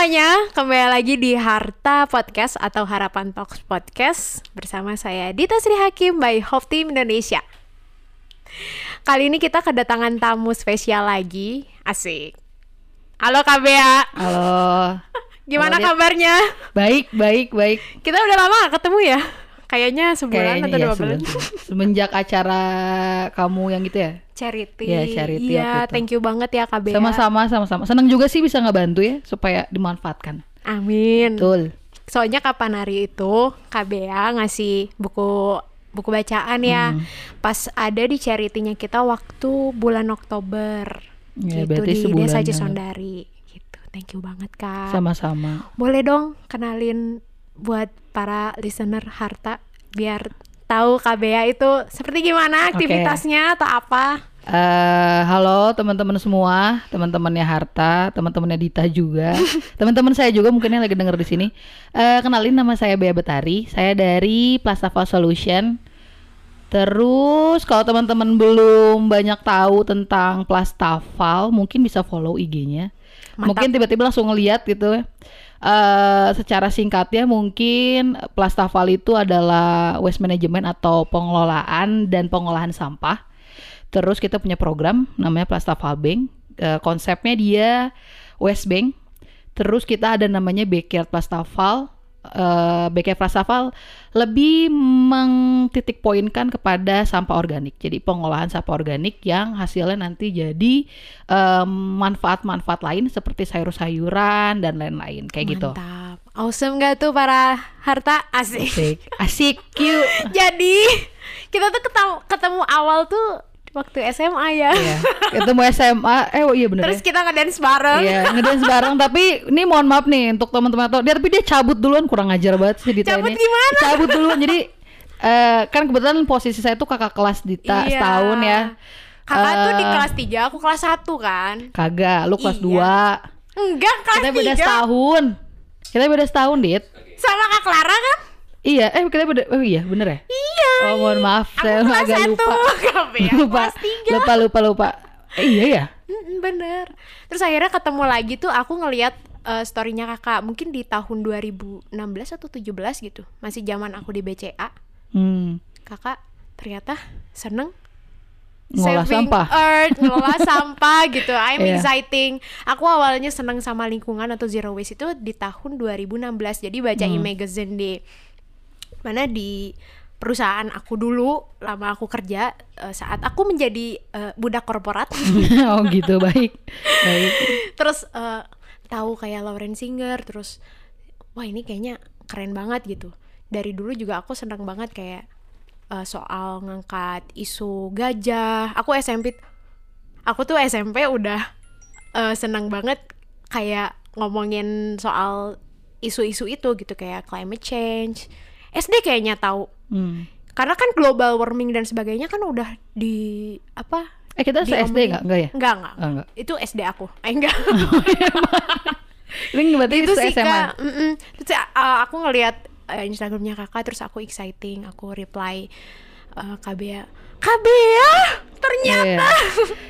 semuanya, kembali lagi di Harta Podcast atau Harapan Talks Podcast bersama saya Dita Sri Hakim by Hope Team Indonesia. Kali ini kita kedatangan tamu spesial lagi, asik. Halo Kak Bea, Halo. gimana Halo, kabarnya? Baik, baik, baik. Kita udah lama gak ketemu ya? Kayaknya sebulan atau iya, dua bulan. sebulan. Semenjak acara kamu yang gitu ya. Charity. Iya, charity Iya, thank you banget ya Kak Bea. Sama-sama, sama-sama. Senang juga sih bisa ngebantu ya supaya dimanfaatkan. Amin. Betul. Soalnya kapan hari itu Kak Bea ngasih buku buku bacaan ya. Hmm. Pas ada di charity-nya kita waktu bulan Oktober. Ya, gitu berarti di Desa Cisondari. Gitu. Thank you banget Kak. Sama-sama. Boleh dong kenalin buat para listener Harta biar tahu Kak Bea itu seperti gimana aktivitasnya atau apa? Eh, halo teman-teman semua, teman-temannya Harta, teman-temannya Dita juga, teman-teman saya juga mungkin yang lagi denger di sini. Eh, kenalin nama saya Bea Betari, saya dari Plastafa Solution. Terus kalau teman-teman belum banyak tahu tentang Plastafal, mungkin bisa follow IG-nya. Mungkin tiba-tiba langsung ngeliat gitu. Eh, secara singkatnya mungkin Plastafal itu adalah waste management atau pengelolaan dan pengolahan sampah. Terus kita punya program namanya Plastafal Bank. Eh, konsepnya dia West Bank. Terus kita ada namanya Backyard Plastafal. Eh, Backyard Plastafal lebih mengtitik poinkan kepada sampah organik. Jadi pengolahan sampah organik yang hasilnya nanti jadi em, manfaat-manfaat lain seperti sayur-sayuran dan lain-lain kayak gitu. Mantap. Awesome gak tuh para Harta? Asik. Asik, asik, cute. Jadi kita tuh ketemu, ketemu awal tuh waktu SMA ya. Iya. Ketemu SMA, eh oh iya bener Terus ya. kita ngedance bareng. Iya, ngedance bareng tapi ini mohon maaf nih untuk teman-teman atau dia tapi dia cabut duluan kurang ajar banget sih Dita Cabut ini. gimana? Cabut duluan. Jadi eh, kan kebetulan posisi saya tuh kakak kelas Dita Iya. setahun ya. Kakak tuh di Eh, kelas 3, aku kelas 1 kan. Kagak, lu kelas Iya. 2. Enggak, kelas Kita beda 3. setahun. Kita beda setahun, Dit. Sama Kak Clara kan? Iya, eh kita beda oh iya, bener ya? Iya. Oh, mohon maaf, Aku saya kelas agak 1, lupa. Lupa, kelas 3. lupa, lupa, lupa. Eh, iya ya? Bener. Terus akhirnya ketemu lagi tuh aku ngeliat eh, storynya kakak mungkin di tahun 2016 atau 17 gitu masih zaman aku di BCA Hmm. kakak ternyata seneng Ngolah saving sampah. earth, ngelola sampah gitu. I'm Iya. exciting. Aku awalnya seneng sama lingkungan atau zero waste itu di tahun 2016. Jadi baca Hmm. e-magazine di mana di perusahaan aku dulu lama aku kerja eh, saat aku menjadi eh, budak korporat. oh gitu, baik. Baik. terus eh, tahu kayak Lauren Singer terus wah ini kayaknya keren banget gitu. Dari dulu juga aku seneng banget kayak eh, soal ngangkat isu gajah. Aku SMP aku tuh SMP udah eh, seneng banget kayak ngomongin soal isu-isu itu gitu kayak climate change. SD kayaknya tahu. Hmm. Karena kan global warming dan sebagainya kan udah di apa? Eh kita se SD nggak? Enggak ya? Enggak, enggak. Oh, enggak. Itu SD aku. Eh, enggak. Ini berarti itu sih SMA. kak terus uh, aku ngelihat uh, instagramnya kakak terus aku exciting aku reply uh, KBA KBA ternyata Iya.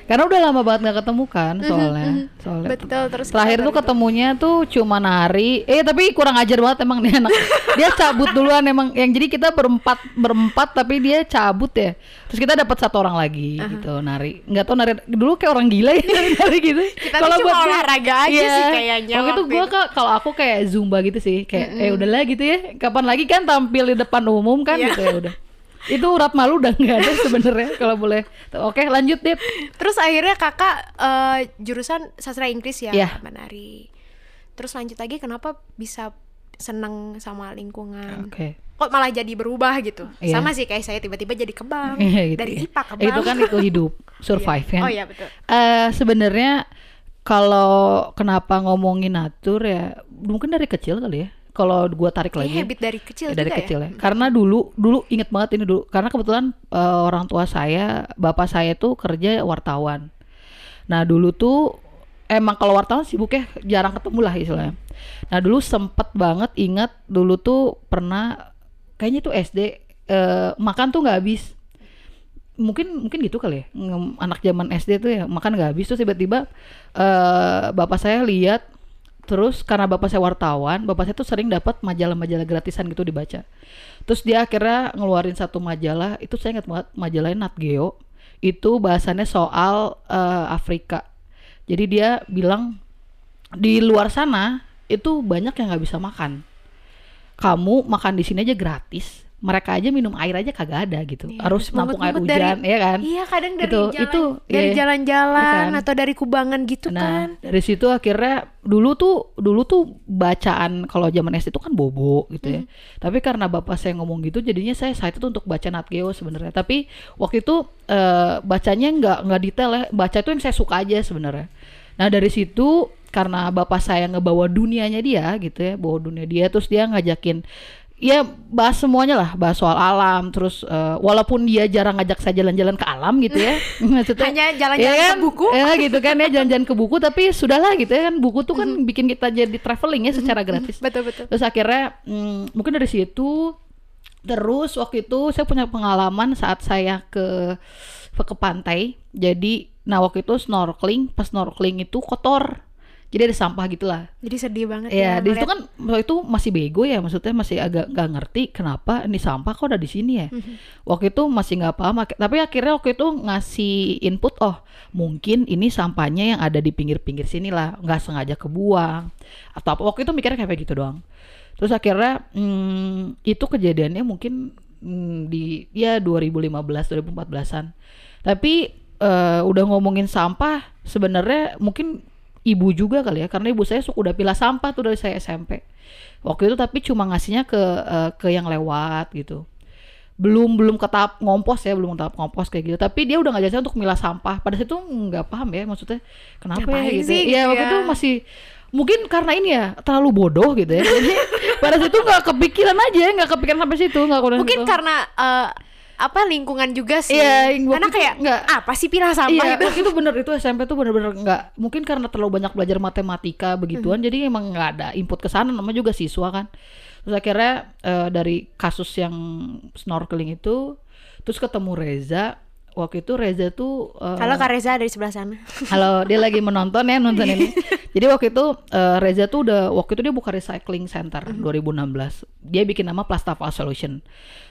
Karena udah lama banget nggak ketemu kan soalnya. Soalnya betul terus Terakhir tuh ketemunya tuh cuma nari. Eh tapi kurang ajar banget emang nih anak. Dia cabut duluan emang. Yang jadi kita berempat berempat tapi dia cabut ya. Terus kita dapat satu orang lagi gitu nari. Nggak tahu nari dulu kayak orang gila ya nari, gitu. Tuh cuma buat gua- olahraga aja Iya. sih kayaknya Waktu itu waktu gua itu. ka- kalau aku kayak zumba gitu sih. Kayak eh udahlah gitu ya. Kapan lagi kan tampil di depan umum kan Iya. gitu ya udah. Itu urat malu udah nggak ada sebenarnya kalau boleh. Oke lanjut Dit. terus akhirnya kakak uh, jurusan sastra Inggris ya Iya. menari terus lanjut lagi kenapa bisa seneng sama lingkungan Oke. kok malah jadi berubah gitu Iya. sama sih kayak saya tiba-tiba jadi kebang Iya, gitu dari ya. IPA ke Eh, Itu kan itu hidup, survive kan. oh iya betul Eh, sebenarnya kalau kenapa ngomongin natur ya mungkin dari kecil kali ya. Kalau gua tarik Kayak lagi habit dari kecil ya, dari juga kecil ya ya. Karena dulu dulu inget banget ini dulu karena kebetulan eh, orang tua saya, bapak saya tuh kerja wartawan. Nah, dulu tuh emang kalau wartawan sibuk ya jarang ketemu lah istilahnya. Nah, dulu sempet banget ingat dulu tuh pernah kayaknya tuh SD eh, makan tuh nggak habis mungkin mungkin gitu kali ya anak zaman SD tuh ya makan nggak habis terus tiba-tiba eh bapak saya lihat terus karena bapak saya wartawan bapak saya tuh sering dapat majalah-majalah gratisan gitu dibaca. Terus dia akhirnya ngeluarin satu majalah itu saya ingat banget majalahnya Nat Geo. Itu bahasannya soal eh, Afrika. Jadi dia bilang di luar sana itu banyak yang nggak bisa makan. Kamu makan di sini aja gratis mereka aja minum air aja kagak ada gitu Iya, harus nampung air mumet-mumet dari- hujan ya kan Iya kadang dari Itu- jalan itu, dari iya. jalan-jalan Iya kan? atau dari kubangan gitu Nah, kan. dari situ akhirnya dulu tuh dulu tuh bacaan kalau zaman SD itu kan bobo gitu ya. Tapi karena bapak saya ngomong gitu jadinya saya excited untuk baca Nat Geo sebenarnya. Tapi waktu itu eh, bacanya nggak nggak detail ya. Baca itu yang saya suka aja sebenarnya. Nah, dari situ karena bapak saya ngebawa dunianya dia gitu ya, bawa dunia dia terus dia ngajakin ya bahas semuanya lah. Bahas soal alam terus eh, walaupun dia jarang ngajak saya jalan-jalan ke alam gitu ya. Maksudnya Hanya jalan-jalan ya ke kan? buku. ya gitu kan ya jalan-jalan ke buku. Tapi sudahlah gitu ya kan buku tuh kan bikin kita jadi traveling ya secara gratis Betul betul. terus akhirnya mm, mungkin dari situ terus waktu itu saya punya pengalaman saat saya ke ke pantai. Jadi nah waktu itu snorkeling pas snorkeling itu kotor jadi ada sampah gitulah Jadi sedih banget Ya, ya. situ ngeliat- kan waktu itu masih bego ya, maksudnya masih agak nggak ngerti kenapa ini sampah kok ada di sini ya. Waktu itu masih nggak paham, tapi akhirnya waktu itu ngasih input, oh mungkin ini sampahnya yang ada di pinggir-pinggir sini lah, nggak sengaja kebuang atau apa. Waktu itu mikirnya kayak gitu doang. Terus akhirnya hmm, itu kejadiannya mungkin hmm, di ya 2015 2014-an. Tapi eh, udah ngomongin sampah sebenarnya mungkin ibu juga kali ya karena ibu saya suka udah pilah sampah tuh dari saya SMP. Waktu itu tapi cuma ngasihnya ke eh, ke yang lewat gitu. Belum belum ke tahap ngompos ya, belum ke tahap ngompos kayak gitu. Tapi dia udah ngajarin saya untuk milah sampah. Pada saat itu nggak paham ya maksudnya kenapa ya gitu. sih Iya, gitu waktu ya? itu masih mungkin karena ini ya terlalu bodoh gitu ya. Jadi pada saat itu nggak kepikiran aja, nggak kepikiran sampai situ, nggak Mungkin situ. karena eh, apa lingkungan juga sih. Iya, Karena kayak nggak- apa sih pilah sampah iya, itu? waktu itu bener itu SMP tuh bener-bener nggak mungkin karena terlalu banyak belajar matematika begituan jadi emang nggak ada input ke sana namanya juga siswa kan terus akhirnya eh, dari kasus yang snorkeling itu terus ketemu Reza waktu itu Reza tuh eh, Kalau Kak Reza dari sebelah sana. Halo, dia lagi menonton ya nonton ini. Jadi waktu itu eh, Reza tuh udah waktu itu dia buka recycling center 2016. Dia bikin nama Plastafal Solution.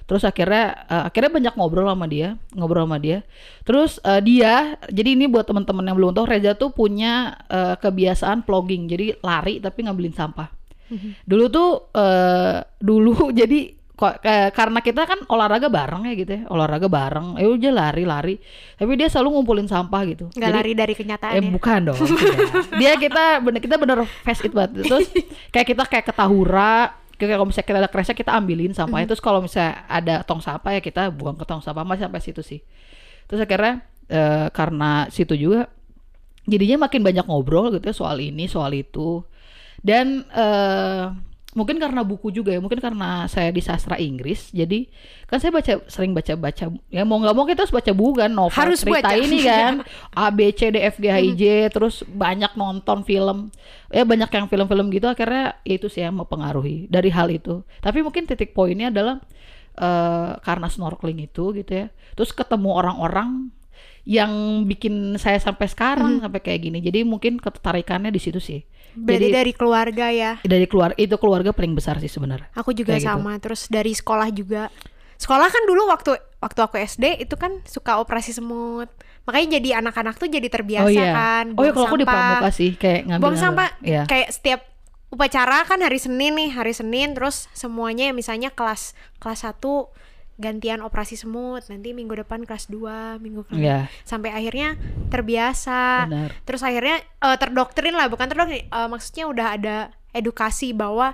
Terus akhirnya eh, akhirnya banyak ngobrol sama dia, ngobrol sama dia. Terus eh, dia, jadi ini buat teman-teman yang belum tahu, Reza tuh punya eh, kebiasaan vlogging. Jadi lari tapi ngambilin sampah. Dulu tuh eh, dulu jadi kok kayak- karena kita kan olahraga bareng ya gitu ya olahraga bareng ya udah lari-lari tapi dia selalu ngumpulin sampah gitu Nggak Jadi- lari dari kenyataan Eh ya. bukan dong. Dia kita bener kita bener fast it banget. Terus kayak kita kayak ke Tahura, kayak kalau misalnya kita ada kresek kita ambilin sampahnya. Terus kalau misalnya ada tong sampah ya kita buang ke tong sampah masih sampai situ sih. Terus akhirnya eh, karena situ juga jadinya makin banyak ngobrol gitu ya soal ini, soal itu. Dan eh mungkin karena buku juga ya, mungkin karena saya di sastra Inggris, jadi kan saya baca sering baca-baca ya mau nggak mau kita harus baca buku kan novel Harus cerita baca. ini kan. A B C D F G H I J terus banyak nonton film. Ya banyak yang film-film gitu akhirnya ya itu sih yang mempengaruhi dari hal itu. Tapi mungkin titik poinnya adalah eh, karena snorkeling itu gitu ya terus ketemu orang-orang yang bikin saya sampai sekarang sampai kayak gini. Jadi mungkin ketertarikannya di situ sih Berarti jadi dari keluarga ya. dari keluar itu keluarga paling besar sih sebenarnya Aku juga Kayak gitu. sama. Terus dari sekolah juga. Sekolah kan dulu waktu waktu aku SD itu kan suka operasi semut. Makanya jadi anak-anak tuh jadi terbiasa oh iya kan. oh iya buang kalau aku di pramuka sih kayak ngambil buang sampah ya kayak setiap upacara kan hari Senin nih hari Senin terus semuanya ya misalnya kelas kelas 1 gantian operasi semut nanti minggu depan kelas 2 minggu ke Iya. sampai akhirnya terbiasa benar terus akhirnya eh, terdoktrin lah bukan terdoktrin eh, maksudnya udah ada edukasi bahwa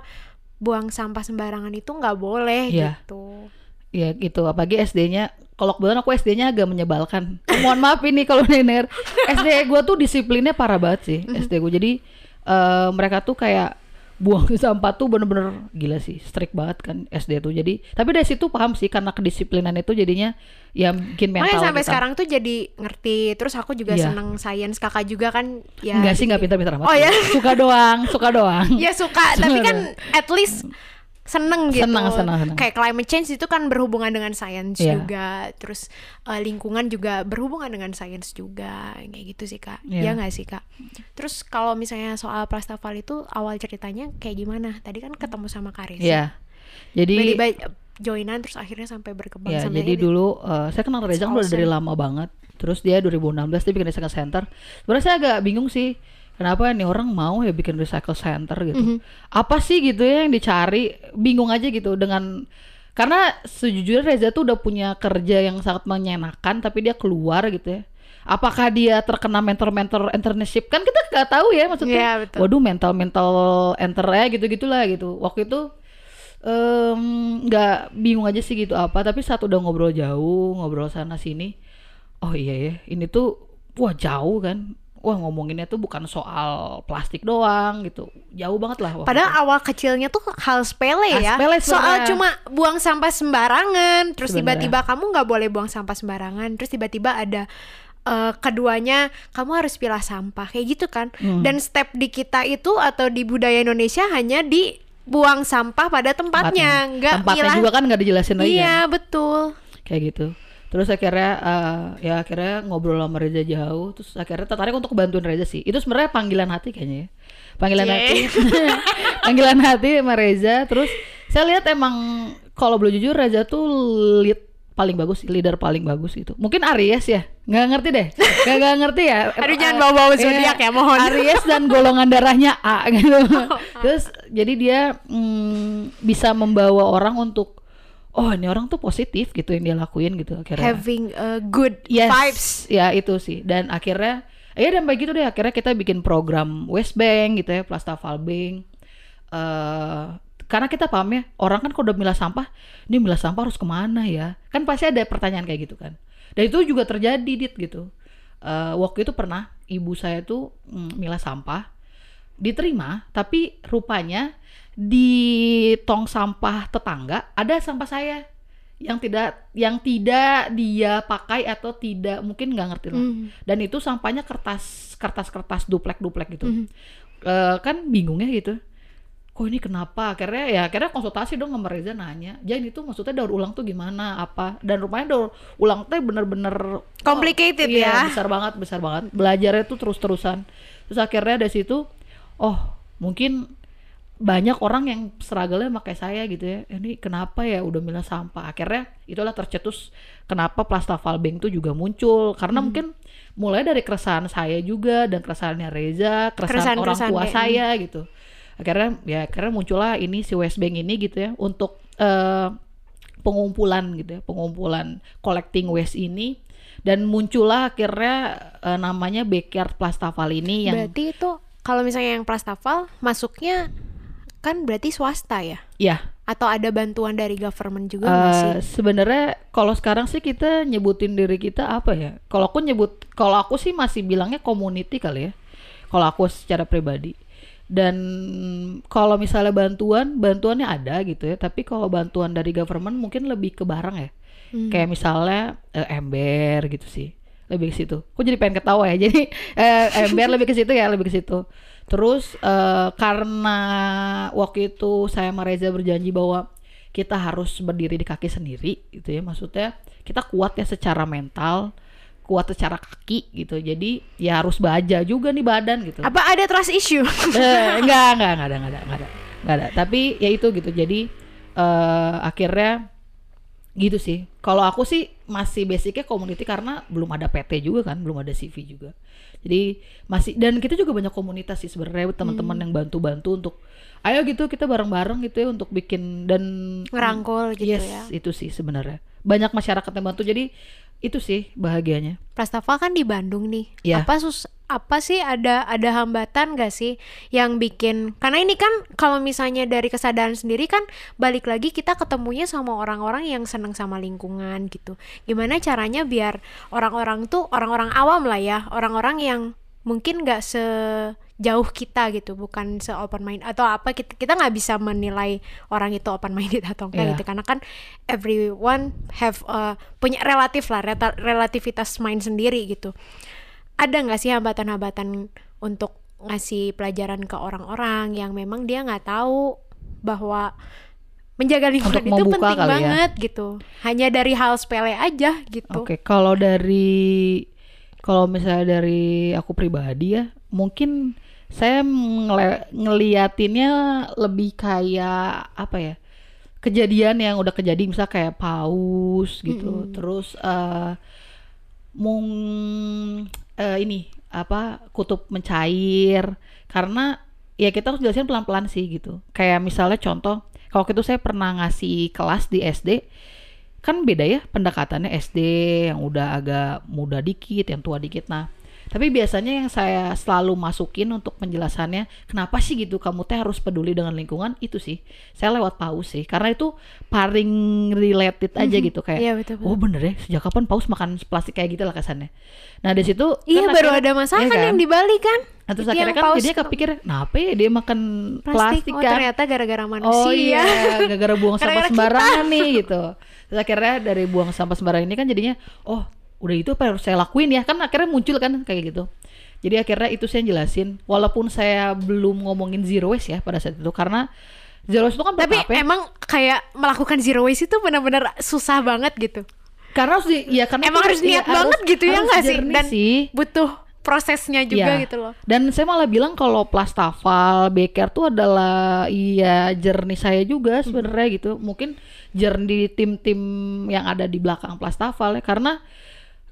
buang sampah sembarangan itu nggak boleh Iya. gitu Ya gitu, apalagi SD-nya kalau kebetulan aku SD-nya agak menyebalkan. Mohon maaf ini kalau denger. SD gue tuh disiplinnya parah banget sih, SD gue. Jadi eh, mereka tuh kayak buang sampah tuh bener-bener gila sih, strict banget kan SD tuh. Jadi tapi dari situ paham sih karena kedisiplinan itu jadinya ya bikin mental Makanya sampai kita. sekarang tuh jadi ngerti terus aku juga Iya. seneng sains kakak juga kan ya Enggak sih, enggak pintar-pintar amat. Oh, ya? Suka doang, suka doang. ya suka tapi kan at least seneng gitu Senang, senang, senang. kayak climate change itu kan berhubungan dengan sains Iya. juga terus eh, lingkungan juga berhubungan dengan sains juga kayak gitu sih kak Iya. ya nggak sih kak terus kalau misalnya soal Plastafal itu awal ceritanya kayak gimana tadi kan ketemu sama Karis Iya. Jadi tiba-tiba joinan terus akhirnya sampai berkembang sampai jadi ini. dulu eh, saya kenal Reza kan udah dari lama banget. Terus dia 2016 dia bikin recycle center. Sebenarnya saya agak bingung sih. Kenapa nih orang mau ya bikin recycle center gitu? Mhm. Apa sih gitu ya yang dicari? Bingung aja gitu dengan karena sejujurnya Reza tuh udah punya kerja yang sangat menyenangkan tapi dia keluar gitu ya. Apakah dia terkena mentor-mentor internship kan kita nggak tahu ya maksudnya. Iya, betul. Waduh mental-mental enter ya gitu-gitulah gitu. Waktu itu nggak bingung aja sih gitu apa tapi saat udah ngobrol jauh ngobrol sana sini oh iya ya ini tuh wah jauh kan wah ngomonginnya tuh bukan soal plastik doang gitu jauh banget lah waktu Padahal itu. awal kecilnya tuh hal sepele ya. sepele Soal cuma buang sampah sembarangan, terus tiba-tiba kamu nggak boleh buang sampah sembarangan, terus tiba-tiba ada eh, keduanya kamu harus pilah sampah kayak gitu kan. Hmm. Dan step di kita itu atau di budaya Indonesia hanya di buang sampah pada tempatnya, nggak tempatnya milah. juga kan nggak dijelasin lagi kan Iya betul. kayak gitu terus akhirnya eh, ya akhirnya ngobrol sama Reza jauh. Terus akhirnya tertarik untuk bantuin Reza sih. Itu sebenarnya panggilan hati kayaknya ya. Panggilan hati. Panggilan hati sama Reza. Terus saya lihat emang kalau boleh jujur Reza tuh lead paling bagus leader paling bagus itu mungkin Aries ya? Nggak ngerti deh. Nggak nggak ngerti ya. Aduh, jangan Eh, bawa-bawa iya, zodiak ya, mohon. Aries dan golongan darahnya A gitu. Terus jadi dia mm, bisa membawa orang untuk oh ini orang tuh positif gitu yang dia lakuin gitu akhirnya. Having a good Yes, vibes. ya itu sih. Dan akhirnya ya dan begitu deh akhirnya kita bikin program West Bank gitu ya Plastafal Bank. Eh karena kita paham ya orang kan kalau udah milah sampah ini milah sampah harus ke mana ya? Kan pasti ada pertanyaan kayak gitu kan. Dan itu juga terjadi dit gitu. Eh waktu itu pernah ibu saya tuh mm, milah sampah diterima tapi rupanya di tong sampah tetangga ada sampah saya yang tidak yang tidak dia pakai atau tidak mungkin nggak ngerti lah. Hmm. dan itu sampahnya kertas kertas kertas duplek duplek gitu. Mhm. Eh, kan bingung ya gitu. Kok ini kenapa? Akhirnya ya akhirnya konsultasi dong sama Reza nanya Jan itu maksudnya daur ulang tuh gimana? Apa? Dan rupanya daur ulang tuh bener-bener Complicated iya, ya. besar banget besar banget. Belajarnya tuh terus terusan terus akhirnya dari situ oh mungkin banyak orang yang struggle-nya pakai saya gitu ya. Ini kenapa ya udah milah sampah? Akhirnya itulah tercetus kenapa Plastafal Bank tuh juga muncul. Karena Hmm. mungkin mulai dari keresahan saya juga dan keresahannya Reza keresahan, orang Keresahan-keresahan tua saya gitu. Akhirnya ya akhirnya muncullah ini si West Bank ini gitu ya untuk eh, pengumpulan gitu ya pengumpulan collecting waste ini. Dan muncullah akhirnya eh, namanya Backyard Plastafal ini yang Berarti itu kalau misalnya yang Plastafal masuknya kan berarti swasta ya? ya Atau ada bantuan dari government juga sih? Eh, sebenarnya kalau sekarang sih kita nyebutin diri kita apa ya? Kalau aku nyebut, kalau aku sih masih bilangnya community kali ya. Kalau aku secara pribadi. Dan kalau misalnya bantuan, bantuannya ada gitu ya. Tapi kalau bantuan dari government mungkin lebih ke barang ya. Hmm. Kayak misalnya eh, ember gitu sih. Lebih ke situ. Aku jadi pengen ketawa ya. Jadi eh, ember lebih ke situ ya, lebih ke situ. Terus eh, karena waktu itu saya sama Reza berjanji bahwa kita harus berdiri di kaki sendiri gitu ya. Maksudnya kita kuat ya secara mental, kuat secara kaki gitu. Jadi ya harus baja juga nih badan gitu. Apa ada trust issue? Eh, enggak, enggak, enggak ada, enggak ada, enggak ada. Enggak ada. Tapi ya itu gitu. Jadi eh akhirnya gitu sih. Kalau aku sih masih basicnya community karena belum ada PT juga kan, belum ada CV juga. Jadi masih dan kita juga banyak komunitas sih sebenarnya teman-teman yang bantu-bantu untuk ayo gitu kita bareng-bareng gitu ya untuk bikin dan Ngerangkul gitu yes, ya. itu sih sebenarnya. Banyak masyarakat yang bantu jadi itu sih bahagianya. Plastafal kan di Bandung nih. Iya. Apa sus apa sih ada ada hambatan gak sih yang bikin karena ini kan kalau misalnya dari kesadaran sendiri kan balik lagi kita ketemunya sama orang-orang yang seneng sama lingkungan gitu. Gimana caranya biar orang-orang tuh orang-orang awam lah ya, orang-orang yang mungkin nggak sejauh kita gitu, bukan se open mind atau apa kita kita nggak bisa menilai orang itu open minded atau enggak Iya. gitu karena kan everyone have uh, punya relatif lah relativitas mind sendiri gitu ada nggak sih hambatan-hambatan untuk ngasih pelajaran ke orang-orang yang memang dia nggak tahu bahwa menjaga lingkungan Untuk itu penting ya. banget gitu hanya dari hal sepele aja gitu Oke, kalau dari kalau misalnya dari aku pribadi ya, mungkin saya ngele- ngeliatinnya lebih kayak apa ya? Kejadian yang udah kejadian misal kayak paus gitu. Terus eh mung eh, ini apa? kutub mencair karena ya kita harus jelasin pelan-pelan sih gitu. Kayak misalnya contoh, kalau itu saya pernah ngasih kelas di SD kan beda ya pendekatannya SD yang udah agak muda dikit, yang tua dikit. Nah, tapi biasanya yang saya selalu masukin untuk penjelasannya, kenapa sih gitu kamu teh harus peduli dengan lingkungan itu sih. Saya lewat paus sih, karena itu paling related aja gitu kayak. Iya, betul, betul. Oh bener ya, sejak kapan paus makan plastik kayak gitu lah kesannya. Nah dari situ iya kan baru akhirnya- ada masakan iya kan? yang di Bali kan Nah, terus akhirnya kan paus jadinya kepikir, kenapa ya dia makan plastik, plastik, oh kan? ternyata gara-gara manusia Oh iya, gara-gara buang sampah sembarangan nih gitu. Terus akhirnya dari buang sampah sembarangan ini kan jadinya, oh udah itu apa harus saya lakuin ya? Kan akhirnya muncul kan kayak gitu. Jadi akhirnya itu saya jelasin, walaupun saya belum ngomongin zero waste ya pada saat itu karena zero waste itu kan tapi bertahap ya. emang kayak melakukan zero waste itu benar-benar susah banget gitu karena harus di, ya karena emang harus niat banget gitu ya harus nggak sih dan sih. butuh prosesnya juga Iya. gitu loh Dan saya malah bilang kalau plastafal, beker tuh adalah iya jernih saya juga sebenarnya gitu. Mungkin jernih tim-tim yang ada di belakang plastafal ya karena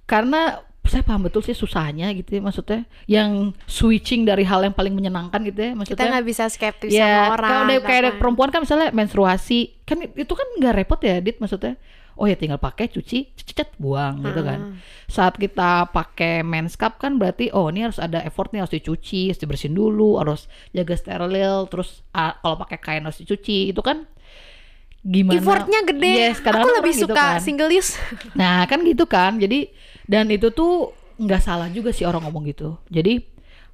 karena saya paham betul sih susahnya gitu ya maksudnya. Yang switching dari hal yang paling menyenangkan gitu ya kita maksudnya nggak bisa skeptis ya sama orang kalau udah kayak ada perempuan kan misalnya menstruasi kan itu kan nggak repot ya dit maksudnya. Oh ya tinggal pakai cuci cet buang gitu kan. Saat kita pakai mens cup kan berarti oh ini harus ada effort nih harus dicuci harus dibersihin dulu harus jaga steril terus ah, kalau pakai kain harus dicuci itu kan gimana? Effortnya gede. Yes, aku lebih gitu suka kan. single use. Nah kan gitu kan, jadi dan itu tuh nggak salah juga sih orang ngomong gitu. Jadi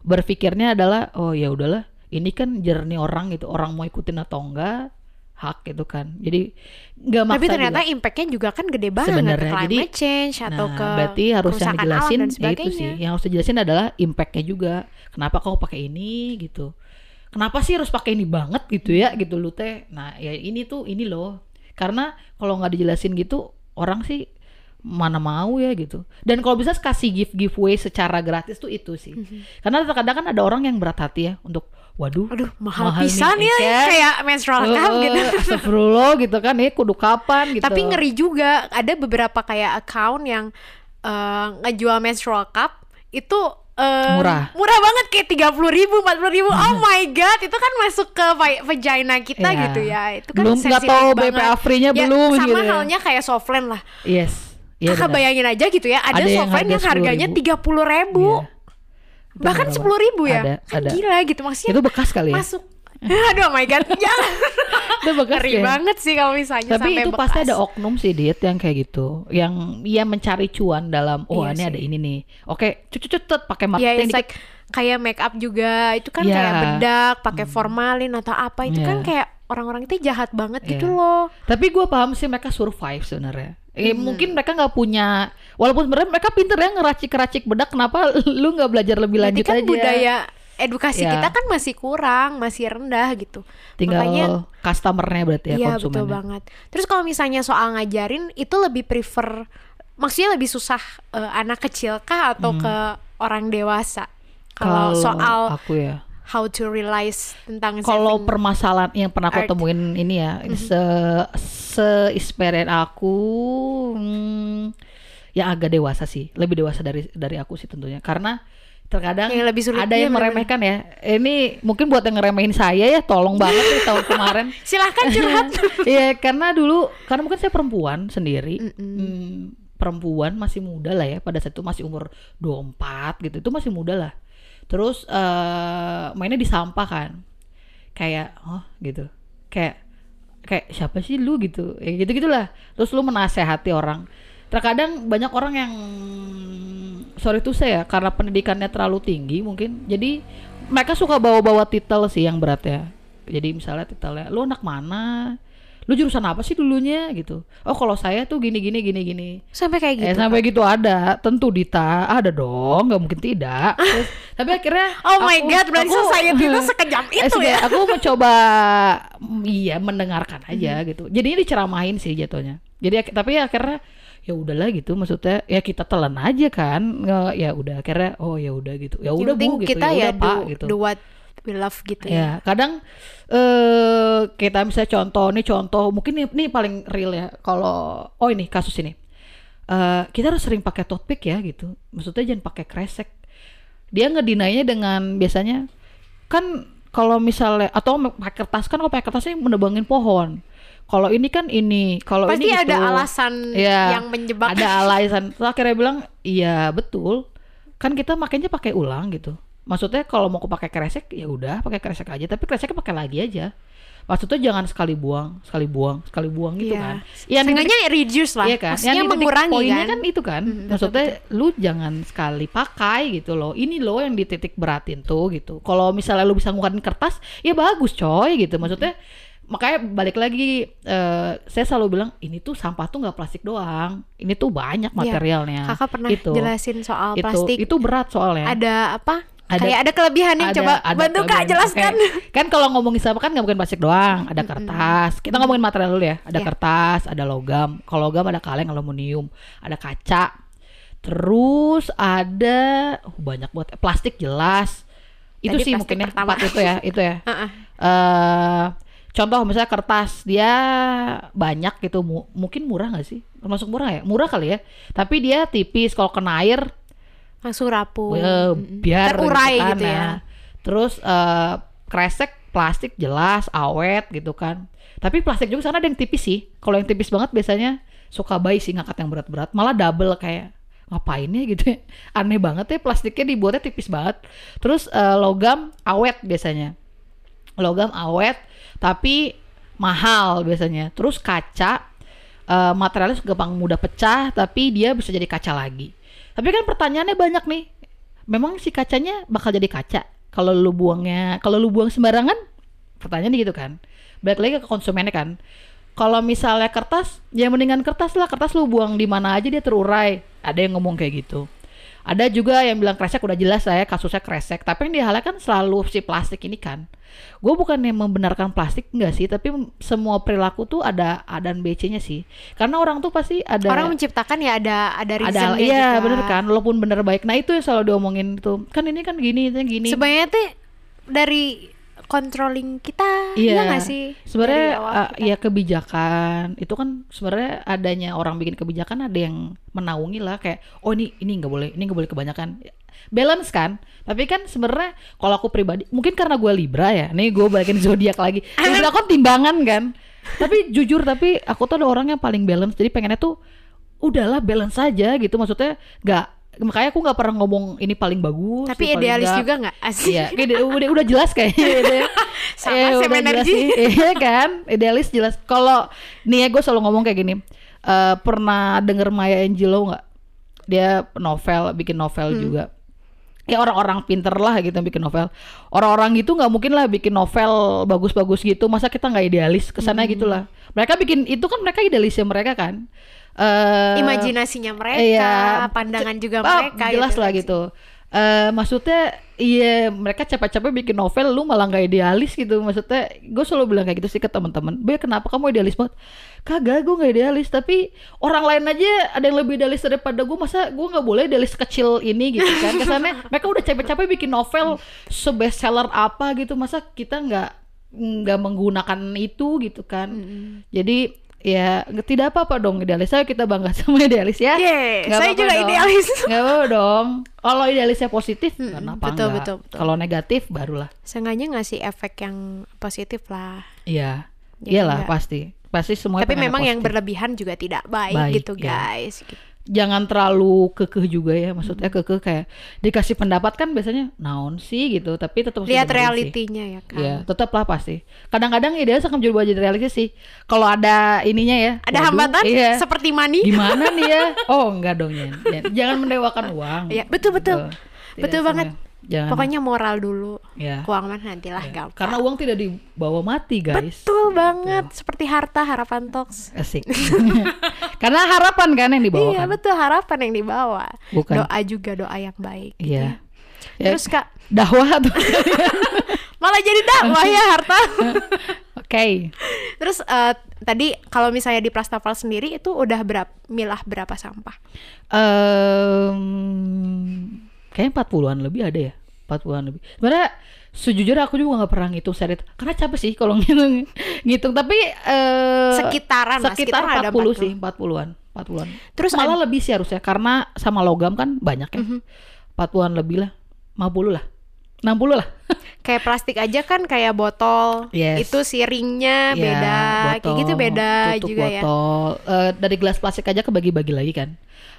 berpikirnya adalah oh ya udahlah, ini kan jernih orang gitu, orang mau ikutin atau enggak hak gitu kan. Jadi nggak maksa tapi ternyata juga. impactnya juga kan gede banget ke Sebenarnya, climate jadi- change atau nah, ke berarti harus yang dijelasin ya itu sih. Yang harus dijelasin adalah impactnya juga. Kenapa kamu pakai ini gitu? Kenapa sih harus pakai ini banget gitu ya gitu lu teh? Nah ya ini tuh ini loh. Karena kalau nggak dijelasin gitu orang sih mana mau ya gitu. Dan kalau bisa kasih gift giveaway secara gratis tuh itu sih. Karena terkadang kan ada orang yang berat hati ya untuk waduh Mhm. aduh mahal, Mahal pisan nih, ya kan? kayak menstrual cup gitu Astagfirullah gitu kan ya kudu kapan gitu. Tapi ngeri juga ada beberapa kayak account yang eh, ngejual menstrual cup itu eh, Murah. murah banget kayak tiga puluh ribu, empat ribu. Oh my god, itu kan masuk ke va- vagina kita Iya. gitu ya. Itu kan Belum nggak tahu. BPA free-nya Ya, belum Sama gitu ya. halnya kayak softland lah. Yes. Iya Kakak benar. bayangin aja gitu ya, ada, Ada yang softland yang harga harganya 10.000. tiga puluh ribu, Iya. Itu bahkan sepuluh ribu ya. Ada, kan ada. gila gitu maksudnya. Itu bekas kali ya? Masuk. Aduh oh my god, jangan. Itu bekas Ngeri ya? banget sih kalau misalnya Tapi sampai itu pasti bekas. ada oknum sih Dit yang kayak gitu, yang ia mencari cuan dalam oh Iya ini sih. ada ini nih. Oke, cucut-cucut pakai Ya, marketing it's dikit. like kayak make up juga itu kan Iya. kayak bedak, pakai formalin atau apa itu kan Iya. kayak orang-orang itu jahat banget gitu Iya. loh. Tapi gue paham sih mereka survive sebenarnya. Eh, Hmm. Mungkin mereka nggak punya, walaupun sebenarnya mereka pinter ya ngeracik-racik bedak. Kenapa lu nggak belajar lebih Berarti lanjut kan aja? budaya edukasi Iya. kita kan masih kurang, masih rendah gitu. Tinggal Makanya customernya berarti ya iya konsumennya. betul banget. Terus kalau misalnya soal ngajarin itu lebih prefer maksudnya lebih susah eh, anak kecil kah atau ke orang dewasa? Kalau soal aku ya, how to realize tentang kalau permasalahan yang pernah aku temuin ini ya, Mhm. se se experience aku hmm, yang agak dewasa sih, lebih dewasa dari dari aku sih tentunya, karena terkadang Yang lebih sulit, ada yang meremehkan ya. Ini mungkin buat yang ngeremehin saya ya, tolong banget nih tahun kemarin. silahkan curhat. Iya, karena dulu karena mungkin saya perempuan sendiri. Mm-mm. Hmm, perempuan masih muda lah ya pada saat itu masih umur 24 gitu. Itu masih muda lah. Terus eh mainnya di sampah kan. Kayak oh gitu. Kayak kayak siapa sih lu gitu. Ya gitu-gitulah. Terus lu menasehati orang. Terkadang banyak orang yang sorry tuh saya karena pendidikannya terlalu tinggi mungkin. Jadi mereka suka bawa-bawa titel sih yang berat ya. Jadi misalnya titelnya lu anak mana? Lu jurusan apa sih dulunya? Gitu. Oh kalau saya tuh gini gini gini gini. Sampai kayak gitu. eh sampai gitu ada. Tentu Dita ada dong nggak mungkin tidak. Terus, tapi akhirnya Oh my aku- god, berarti aku- society itu sekejam Eh, itu ya. aku mencoba iya mendengarkan aja Mm-hmm. gitu. Jadinya diceramahin sih jatuhnya. Jadi tapi akhirnya ya udahlah gitu maksudnya. Ya kita telan aja kan ya udah akhirnya oh ya udah gitu. Ya udah bu gitu kita ya ya pak do, gitu. do what we love gitu ya. Ya, kadang eh kita misalnya contoh nih contoh mungkin ini, ini paling real ya. Kalau oh ini kasus ini. Eh kita harus sering pakai tote pick ya gitu. Maksudnya jangan pakai kresek. Dia ngedinainya dengan biasanya kan kalau misalnya atau pakai kertas kan kalau pakai kertasnya menebangin pohon. Kalau ini kan ini, kalau Pasti ini ada gitu. alasan Iya, yang menjebak. Ada alasan. Terus akhirnya bilang, iya betul. Kan kita makanya pakai ulang gitu. Maksudnya kalau mau pakai kresek ya udah pakai kresek aja. Tapi kreseknya pakai lagi aja. Maksudnya jangan sekali buang, sekali buang, sekali buang gitu Iya. kan. Yang Seenggaknya reduce lah. Iya kan? Maksudnya Yang di titik mengurangi poinnya kan. kan itu kan. Mm, betul, Maksudnya lu jangan sekali pakai gitu loh. Ini loh yang dititik beratin tuh gitu. Kalau misalnya lu bisa ngurangin kertas, ya bagus coy gitu. Maksudnya makanya balik lagi eh, saya selalu bilang ini tuh sampah tuh nggak plastik doang. Ini tuh banyak Iya. materialnya. Kakak pernah Itu. jelasin soal itu plastik. itu berat soalnya. Ada apa? Ada- Kayak ada kelebihannya Ada- coba ada bantu Kak jelaskan. Oke. Kan kalau ngomongin sampah kan nggak mungkin plastik doang, ada kertas. Kita ngomongin material dulu ya. Ada Iya. kertas, ada logam. Kalau logam ada kaleng aluminium, ada kaca. Terus ada uh, banyak buat plastik jelas. Itu Tadi sih mungkin ya, pertama. empat itu ya, itu ya. Heeh. eh contoh misalnya kertas dia banyak gitu mu- mungkin murah nggak sih termasuk murah ya murah kali ya tapi dia tipis kalau kena air Langsung rapuh. Mm-mm. biar Terurai kan, gitu ya. nah. terus eh, kresek plastik jelas awet gitu kan. Tapi plastik juga sana ada yang tipis sih. Kalau yang tipis banget biasanya suka bayi sih ngangkat yang berat-berat. Malah double kayak ngapain ya? gitu ya. Aneh banget ya plastiknya dibuatnya tipis banget. Terus eh, logam awet biasanya. Logam awet tapi mahal biasanya. Terus kaca eh, materialnya gampang mudah pecah tapi dia bisa jadi kaca lagi tapi kan pertanyaannya banyak nih. Memang si kacanya bakal jadi kaca kalau lu buangnya kalau lu buang sembarangan? Pertanyaan gitu kan. Balik lagi ke konsumennya kan. Kalau misalnya kertas ya mendingan kertas lah. Kertas lu buang di mana aja dia terurai. Ada yang ngomong kayak gitu ada juga yang bilang kresek udah jelas saya kasusnya kresek. Tapi yang dihalalkan kan selalu si plastik ini kan. Gue bukan yang membenarkan plastik enggak sih tapi semua perilaku tuh ada A dan BC nya sih. Karena orang tuh pasti ada Orang menciptakan ya ada ada ada reasonnya iya juga. bener kan? Walaupun bener baik. Nah itu yang selalu diomongin tuh. Kan ini kan gini itu gini. Sebenarnya tuh dari controlling kita, Iya. iya nggak sih? sebenarnya uh, ya kebijakan itu kan sebenarnya adanya orang bikin kebijakan ada yang menaungi lah kayak oh ini ini nggak boleh ini nggak boleh kebanyakan. Balance kan? Tapi kan sebenarnya kalau aku pribadi mungkin karena gue libra ya nih gue balikin zodiak lagi. Libra kan timbangan kan? Tapi jujur tapi aku tuh ada orang yang paling balance jadi pengennya tuh udahlah balance saja gitu. Maksudnya nggak makanya aku nggak pernah ngomong ini paling bagus Tapi paling idealis nggak. juga nggak? Asik. Iya, kayak udah, udah jelas kayaknya ya. Sama same udah jelas sih. Iya kan? Idealis jelas. Kalau nih ya gue selalu ngomong kayak gini. Eh pernah denger Maya Angelou nggak? Dia novel, bikin novel Hmm. juga. Ya orang-orang pinter lah gitu yang bikin novel. Orang-orang gitu nggak mungkin lah bikin novel bagus-bagus gitu. Masa kita nggak idealis ke sana Hmm. gitu lah. Mereka bikin itu kan mereka idealisnya mereka kan. Eh Imajinasinya mereka, iya. pandangan juga Ah, mereka. jelas lah kan sih. gitu. Eh maksudnya iya mereka capek-capek bikin novel lu malah nggak idealis gitu maksudnya gue selalu bilang kayak gitu sih ke teman-teman Be kenapa kamu idealis banget kagak gue nggak idealis tapi orang lain aja ada yang lebih idealis daripada gue masa gue nggak boleh idealis kecil ini gitu kan kesannya mereka udah capek-capek bikin novel sebestseller apa gitu masa kita nggak nggak menggunakan itu gitu kan Mm-mm. jadi ya tidak apa-apa dong idealis ayo kita bangga sama idealis ya Yeay, saya apa-apa juga dong. idealis. Nggak apa dong. Kalau idealisnya positif, Mm-mm, kenapa betul, enggak? betul, betul. Kalau negatif, barulah. Seenggaknya ngasih efek yang positif lah. Iya. Iyalah pasti. Pasti semua Tapi memang yang positif. berlebihan juga tidak baik, Baik, gitu ya. guys. Gitu. Jangan terlalu kekeh juga ya. Maksudnya kekeh kayak dikasih pendapat kan biasanya naon sih gitu, tapi tetap Lihat sih. realitinya ya kan. Iya, tetaplah pasti. Kadang-kadang idealis akan berubah jadi realistis sih. Kalau ada ininya ya. Ada waduh, hambatan Iya. seperti money. Gimana nih ya? Oh, enggak dong. Yen, Jangan mendewakan uang. Iya, betul, betul. Gitu. Betul sama- banget. Jangan. Pokoknya moral dulu. ya. Keuangan nantilah ya. gampang. Karena uang tidak dibawa mati, guys. Betul banget, seperti harta harapan talks. Asik. Karena harapan kan yang dibawa Iya kan. betul harapan yang dibawa. Bukan. Doa juga doa yang baik. gitu Iya. ya. Ya, Terus kak dakwah tuh. malah jadi dakwah ya harta. Oke. Terus eh, tadi kalau misalnya di Prastafal sendiri itu udah berapa milah berapa sampah? Em, kayaknya 40-an lebih ada ya. 40-an lebih. Sebenarnya sejujurnya aku juga nggak pernah ngitung det- karena capek sih kalau ngitung ngitung tapi eh Sekitaran sekitar ada 40 40. sih 40-an 40-an Terus malah lebih sih harusnya karena sama logam kan banyak ya Mhm. 40-an lebih lah 50 lah 60 lah kayak plastik aja kan kayak botol. Yes. Itu siringnya Ya, beda, kayak botol, gitu beda tutup juga ya. botol. Eh, dari gelas plastik aja kebagi-bagi lagi kan.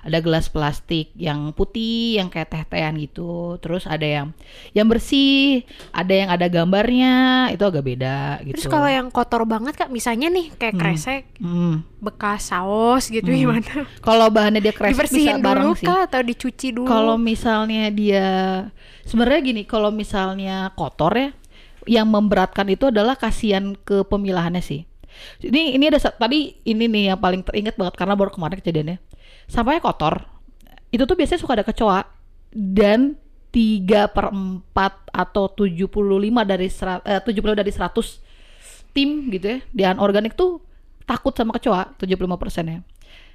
Ada gelas plastik yang putih, yang kayak teh-tehan gitu. Terus ada yang yang bersih, ada yang ada gambarnya, itu agak beda gitu. Terus kalau yang kotor banget kak, misalnya nih kayak Hmm. kresek, Hmm. bekas saus gitu Hmm. gimana? Kalau bahannya dia kresek bisa Dibersihin bareng dulu sih. kah atau dicuci dulu? Kalau misalnya dia sebenarnya gini, kalau misalnya kotor ya, yang memberatkan itu adalah kasihan ke pemilahannya sih. Ini ini ada tadi ini nih yang paling teringat banget karena baru kemarin kejadiannya. Sampahnya kotor. Itu tuh biasanya suka ada kecoa dan 3 per 4 atau 75 dari sera- eh, 70 dari 100 tim gitu ya di anorganik tuh takut sama kecoa 75 persennya.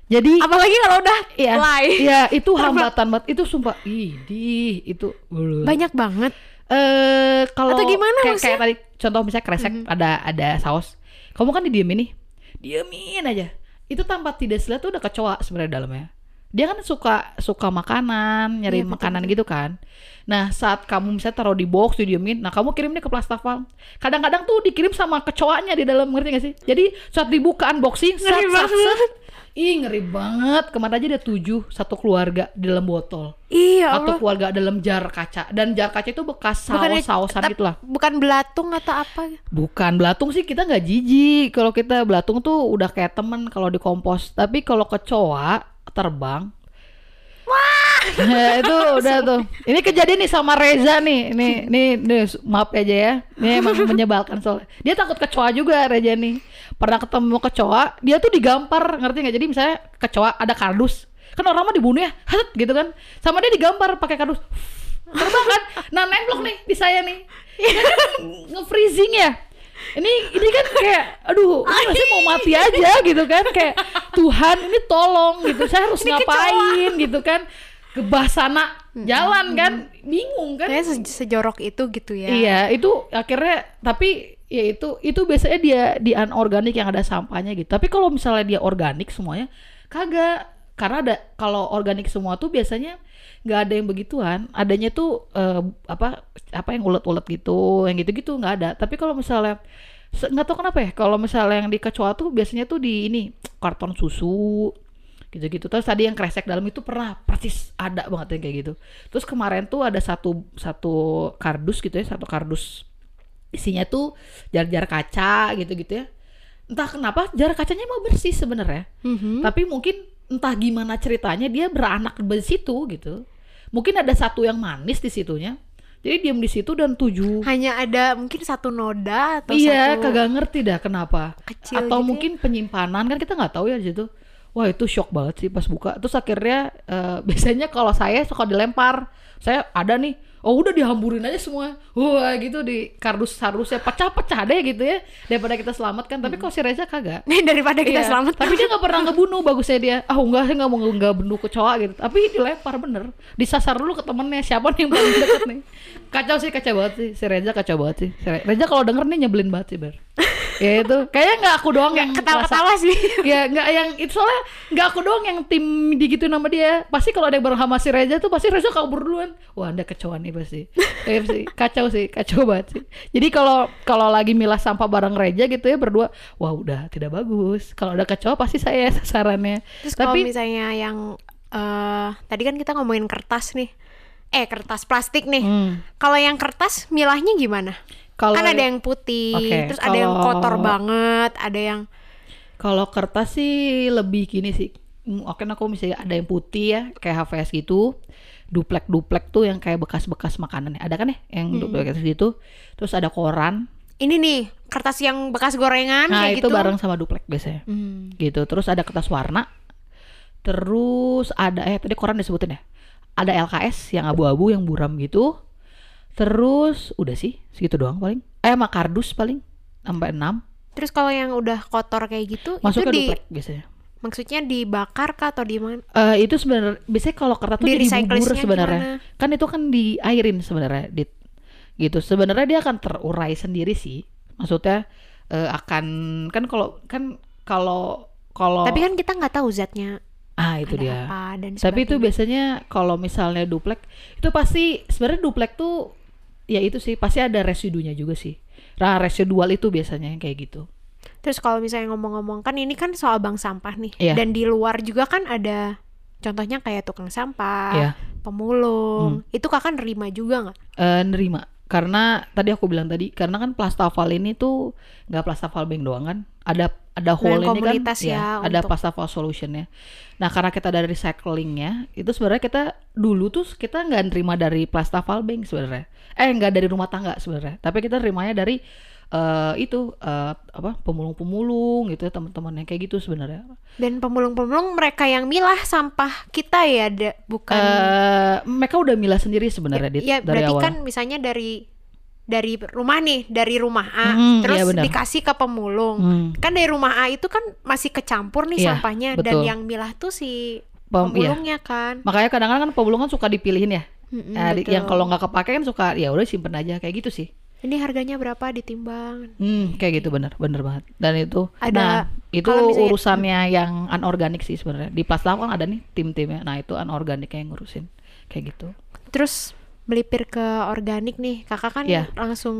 Jadi apalagi kalau udah Iya, fly. iya itu hambatan banget. Itu sumpah, idih, itu uh. Banyak banget. Eh kalau Atau gimana kayak, maksudnya? kayak tadi contoh misalnya kresek ada ada saus. Kamu kan didiemin nih. Diemin aja. Itu tanpa tidak sedar tuh udah kecoa sebenarnya dalamnya. Dia kan suka suka makanan, nyari Iya, betul, makanan gitu kan. Nah, saat kamu misalnya taruh di box didiemin, nah kamu kirim dia ke plastafal. Kadang-kadang tuh dikirim sama kecoanya di dalam, ngerti gak sih? Jadi saat dibuka unboxing, banget. Ih ngeri banget. Kemarin aja ada tujuh satu keluarga di dalam botol. Iya Satu keluarga dalam jar kaca dan jar kaca itu bekas saus-sausan tap- gitu lah. Bukan belatung atau apa? Bukan belatung sih kita nggak jijik. Kalau kita belatung tuh udah kayak temen kalau di kompos. Tapi kalau kecoa terbang. Wah, itu udah tuh. Ini kejadian nih sama Reza nih. Ini, nih, nih, maaf aja ya. Ini emang menyebalkan soalnya. Dia takut kecoa juga Reza nih. Pernah ketemu kecoa, dia tuh digampar, ngerti nggak? Jadi misalnya kecoa ada kardus, kan orang mah dibunuh ya, hat gitu kan. Sama dia digampar pakai kardus. Terbang kan? Nah nemplok nih di saya nih. Dia kan nge-freezing ya. Ini ini kan kayak aduh, ini mau mati aja gitu kan kayak Tuhan ini tolong gitu. Saya harus Ini ngapain gitu kan. Gebah sana jalan kan bingung kan. Kayak se- sejorok itu gitu ya. Iya, itu akhirnya tapi ya itu itu biasanya dia di anorganik yang ada sampahnya gitu. Tapi kalau misalnya dia organik semuanya kagak karena ada kalau organik semua tuh biasanya nggak ada yang begituan. Adanya tuh eh, apa apa yang ulet-ulet gitu, yang gitu-gitu nggak ada. Tapi kalau misalnya nggak tahu kenapa ya kalau misalnya yang di kecoa tuh biasanya tuh di ini karton susu gitu-gitu terus tadi yang kresek dalam itu pernah persis ada banget yang kayak gitu terus kemarin tuh ada satu satu kardus gitu ya satu kardus isinya tuh jar-jar kaca gitu-gitu ya. Entah kenapa jar kacanya mau bersih sebenarnya. Mhm. tapi mungkin entah gimana ceritanya dia beranak di situ gitu. Mungkin ada satu yang manis di situnya. Jadi diam di situ dan tujuh. Hanya ada mungkin satu noda atau iya satu kagak ngerti dah kenapa. kecil atau gitu ya. mungkin penyimpanan kan kita nggak tahu ya di situ. Wah itu shock banget sih pas buka. Terus akhirnya eh, biasanya kalau saya suka dilempar. Saya ada nih oh udah dihamburin aja semua. Wah gitu di kardus kardusnya pecah-pecah deh gitu ya. Daripada kita selamatkan. Tapi kalau si Reza kagak? Nih daripada kita Iya, selamat. tapi dia nggak pernah ngebunuh. Bagusnya dia ah enggak saya nggak mau nggak bunuh kecoa gitu. Tapi dilempar bener. Disasar dulu ke temennya. Siapa nih yang paling deket nih? Kacau sih kacau banget sih. Si Reza kacau banget sih. Si Re- Reza kalau denger nih nyebelin banget sih ber ya itu kayaknya nggak aku doang yang Ketawa-ketawa sih. ya nggak yang itu soalnya nggak aku doang yang tim digituin sama dia pasti kalau ada yang bareng sama si Reza tuh pasti Reza kabur duluan wah anda kecoa nih pasti sih kacau sih kacau banget sih jadi kalau kalau lagi milah sampah bareng Reza gitu ya berdua wah udah tidak bagus kalau ada kecoa pasti saya sasarannya Terus tapi misalnya yang eh tadi kan kita ngomongin kertas nih. Eh, kertas plastik nih. hmm, Kalau yang kertas milahnya gimana? Kalau kan ada yang putih, Oke, terus ada yang kotor banget, ada yang kalau kertas sih lebih gini sih. Mm, oke aku misalnya ada yang putih ya kayak HVS gitu duplek duplek tuh yang kayak bekas-bekas makanan ya. Ada kan ya yang Hmm. duplek gitu? Terus ada koran. Ini nih kertas yang bekas gorengan nah kayak itu gitu. bareng sama duplek biasanya. Hmm. gitu terus ada kertas warna. Terus ada eh tadi koran disebutin ya. Ada LKS yang abu-abu yang buram gitu terus udah sih segitu doang paling. Eh sama kardus paling sampai 6 Terus kalau yang udah kotor kayak gitu masuk itu di duplek biasanya. Maksudnya dibakar kah atau di mana? Eh, itu sebenarnya biasanya kalau kertas tuh Di jadi bubur recyclingnya sebenarnya. gimana? kan itu kan diairin sebenarnya dit. Gitu. Sebenarnya dia akan terurai sendiri sih. Maksudnya eh, akan kan kalau kan kalau kalau Tapi kan kita nggak tahu zatnya ah itu ada dia. apa dan Tapi itu biasanya kalau misalnya duplek itu pasti sebenarnya duplek tuh ya itu sih pasti ada residunya juga sih. Nah, residual itu biasanya yang kayak gitu. Terus kalau misalnya ngomong-ngomong kan ini kan soal bank sampah nih. Iya. Dan di luar juga kan ada contohnya kayak tukang sampah, Iya. pemulung. Itu kakak nerima juga nggak? Eh nerima karena tadi aku bilang tadi karena kan plastafal ini tuh nggak plastafal bank doang kan ada ada whole ini kan? komunitas ya ada untuk- plastafal solutionnya nah karena kita dari recyclingnya itu sebenarnya kita dulu tuh kita nggak nerima dari plastafal bank sebenarnya. Eh nggak dari rumah tangga sebenarnya. Tapi kita nerimanya dari eh, itu eh, apa pemulung-pemulung gitu ya teman-teman yang kayak gitu sebenarnya. Dan pemulung-pemulung mereka yang milah sampah kita ya, da- bukan eh mereka udah milah sendiri sebenarnya Dit, ya dari berarti awal. kan misalnya dari dari rumah nih, dari rumah A, Hmm, terus iya dikasih ke pemulung. Hmm. Kan dari rumah A itu kan masih kecampur nih Iya, sampahnya dan betul. yang milah tuh si Pem- iya. pemulungnya kan. makanya kadang-kadang kan pemulung kan suka dipilihin ya Mm-mm, Nah, betul. yang kalau nggak kepake kan suka ya udah simpen aja kayak gitu sih. ini harganya berapa ditimbang? Hmm, kayak gitu bener, bener banget. Dan itu, Ada- nah itu misalnya- urusannya yang anorganik sih sebenarnya. Di Plastik kan ada nih tim-timnya. Nah itu anorganiknya yang ngurusin, kayak gitu. Terus melipir ke organik nih, kakak kan Iya. langsung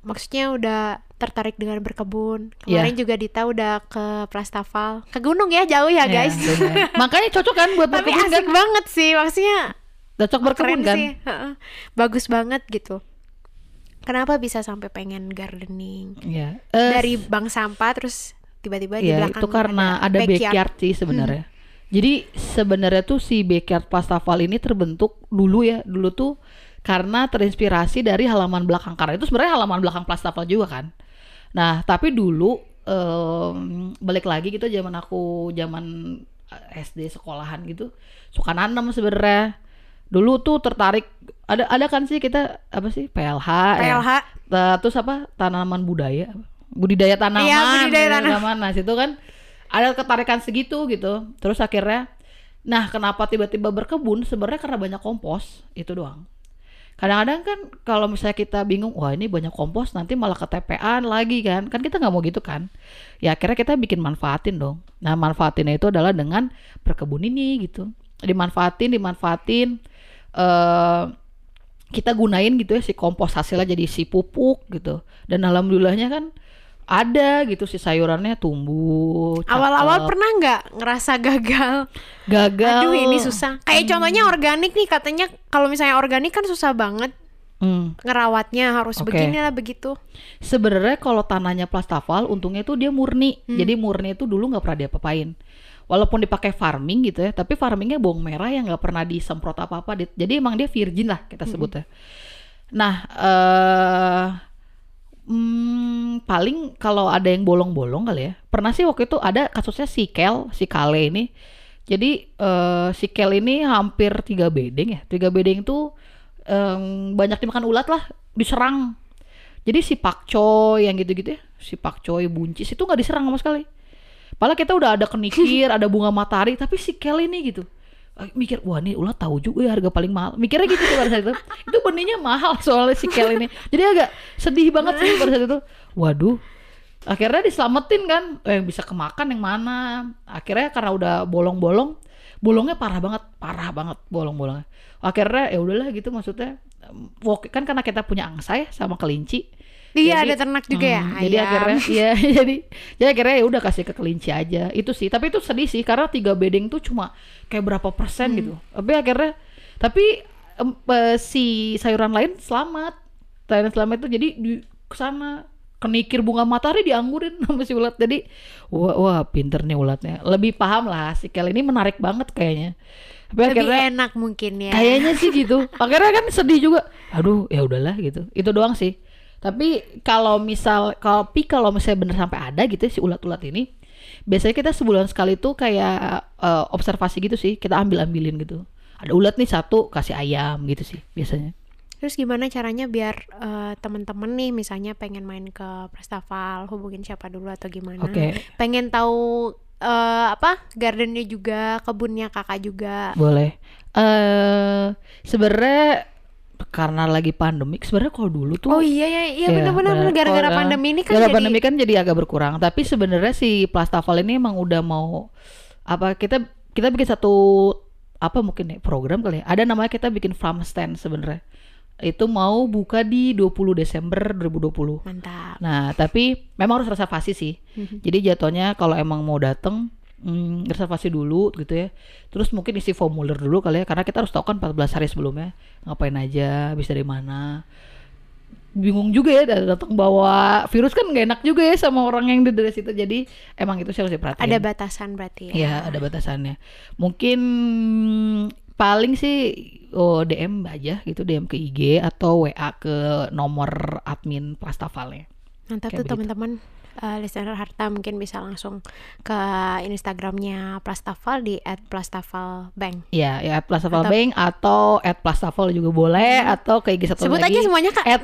maksudnya udah tertarik dengan berkebun. Iya. Kemarin juga Dita udah ke Plastafal, ke gunung ya jauh ya guys. bener. Makanya cocok kan buat Tapi berkebun kan? asik banget sih, maksudnya Cocok berkebun keren kan? sih, bagus banget gitu. Kenapa bisa sampai pengen gardening Iya. Eh, dari bank sampah terus tiba-tiba di Iya, belakang itu karena ada, backyard. sih sebenarnya. Jadi sebenarnya tuh si backyard Plastafal ini terbentuk dulu ya, dulu tuh karena terinspirasi dari halaman belakang karena itu sebenarnya halaman belakang Plastafal juga kan. Nah, tapi dulu em, balik lagi gitu zaman aku zaman eh, SD sekolahan gitu suka nanam sebenarnya. Dulu tuh tertarik ada ada kan sih kita apa sih PLH, ya? PLH. Ta- terus apa tanaman budaya budidaya tanaman Iya, budidaya budidaya tanaman. nah situ kan ada ketarikan segitu gitu. Terus akhirnya nah kenapa tiba-tiba berkebun? Sebenarnya karena banyak kompos itu doang. Kadang-kadang kan kalau misalnya kita bingung wah ini banyak kompos nanti malah ketepean lagi kan. Kan kita nggak mau gitu kan. Ya akhirnya kita bikin manfaatin dong. Nah manfaatinnya itu adalah dengan berkebun ini gitu. Dimanfaatin dimanfaatin eh kita gunain gitu ya si kompos hasilnya jadi si pupuk gitu. Dan alhamdulillahnya kan ada gitu si sayurannya tumbuh Awal-awal pernah nggak ngerasa gagal? gagal Aduh ini susah. Kayak contohnya organik nih katanya kalau misalnya organik kan susah banget Hmm. ngerawatnya harus Oke. beginilah begitu. sebenarnya kalau tanahnya plastafal untungnya itu dia murni jadi murni itu dulu nggak pernah diapa-apain walaupun dipakai farming gitu ya tapi farmingnya bawang merah yang nggak pernah disemprot apa-apa Dit. jadi emang dia virgin lah kita sebutnya nah eh hmm, paling kalau ada yang bolong-bolong kali ya pernah sih waktu itu ada kasusnya si Kel si Kale ini jadi eh, si Kel ini hampir tiga bedeng ya tiga bedeng tuh em, banyak dimakan ulat lah diserang jadi si pakcoy yang gitu-gitu ya, si pakcoy buncis itu nggak diserang sama sekali. Padahal kita udah ada kenikir, ada bunga matahari, tapi si Kel ini gitu. Eh, Mikir, wah nih ulat tahu juga ya harga paling mahal. Mikirnya gitu tuh pada saat itu. Itu benihnya mahal soalnya si Kel ini. Jadi agak sedih banget sih pada saat itu. Waduh. Akhirnya diselamatin kan. Eh, yang bisa kemakan yang mana. Akhirnya karena udah bolong-bolong, bolongnya parah banget, parah banget bolong-bolongnya. Akhirnya ya udahlah gitu maksudnya. kan karena kita punya angsa ya sama kelinci. Iya Jadi- ada ternak juga ya. Hmm, jadi ayam. akhirnya iya jadi jadi akhirnya ya udah kasih ke kelinci aja. Itu sih tapi itu sedih sih karena tiga bedeng tuh cuma kayak berapa persen gitu. Tapi akhirnya tapi em, eh, si sayuran lain selamat. Sayuran selamat itu jadi di ke sana kenikir bunga matahari dianggurin sama si ulat. Jadi wah, wah pinter nih ulatnya. Lebih paham lah si Kel ini menarik banget kayaknya. Tapi Lebih akhirnya enak mungkin ya. kayaknya sih gitu. Akhirnya kan sedih juga. Aduh ya udahlah gitu. Itu doang sih tapi kalau misal kalau tapi kalau misalnya bener sampai ada gitu ya, si ulat-ulat ini biasanya kita sebulan sekali tuh kayak eh, observasi gitu sih kita ambil ambilin gitu ada ulat nih satu kasih ayam gitu sih biasanya Terus gimana caranya biar eh, temen-temen nih misalnya pengen main ke Prestafal, hubungin siapa dulu atau gimana? Oke. Pengen tahu eh, apa gardennya juga, kebunnya kakak juga. boleh eh sebenarnya karena lagi pandemi sebenarnya kalau dulu tuh Oh iya ya, iya Iya, benar-benar benar. gara-gara pandemi ini kan gara jadi pandemi kan jadi agak berkurang tapi sebenarnya si Plastaval ini emang udah mau apa kita kita bikin satu apa mungkin ya program kali ya ada namanya kita bikin farm stand sebenarnya itu mau buka di 20 Desember 2020 mantap. nah tapi memang harus reservasi sih Mhm. jadi jatuhnya kalau emang mau dateng hmm, reservasi dulu gitu ya. Terus mungkin isi formulir dulu kali ya karena kita harus tahu kan 14 hari sebelumnya. Ngapain aja bisa dari mana. Bingung juga ya dat- datang bawa virus kan nggak enak juga ya sama orang yang di dari situ jadi emang itu sih harus diperhatiin. Ada batasan berarti ya. ya ada batasannya. Mungkin paling sih oh, DM aja gitu DM ke IG atau WA ke nomor admin Plastafalnya Mantap Kayak tuh teman-teman eh, listener harta mungkin bisa langsung ke Instagramnya Plastafal di @plastafalbank. Ya, ya at Plastaval Atau- atau at Plastaval juga boleh atau ke IG satu Sebut lagi. aja semuanya kak. At,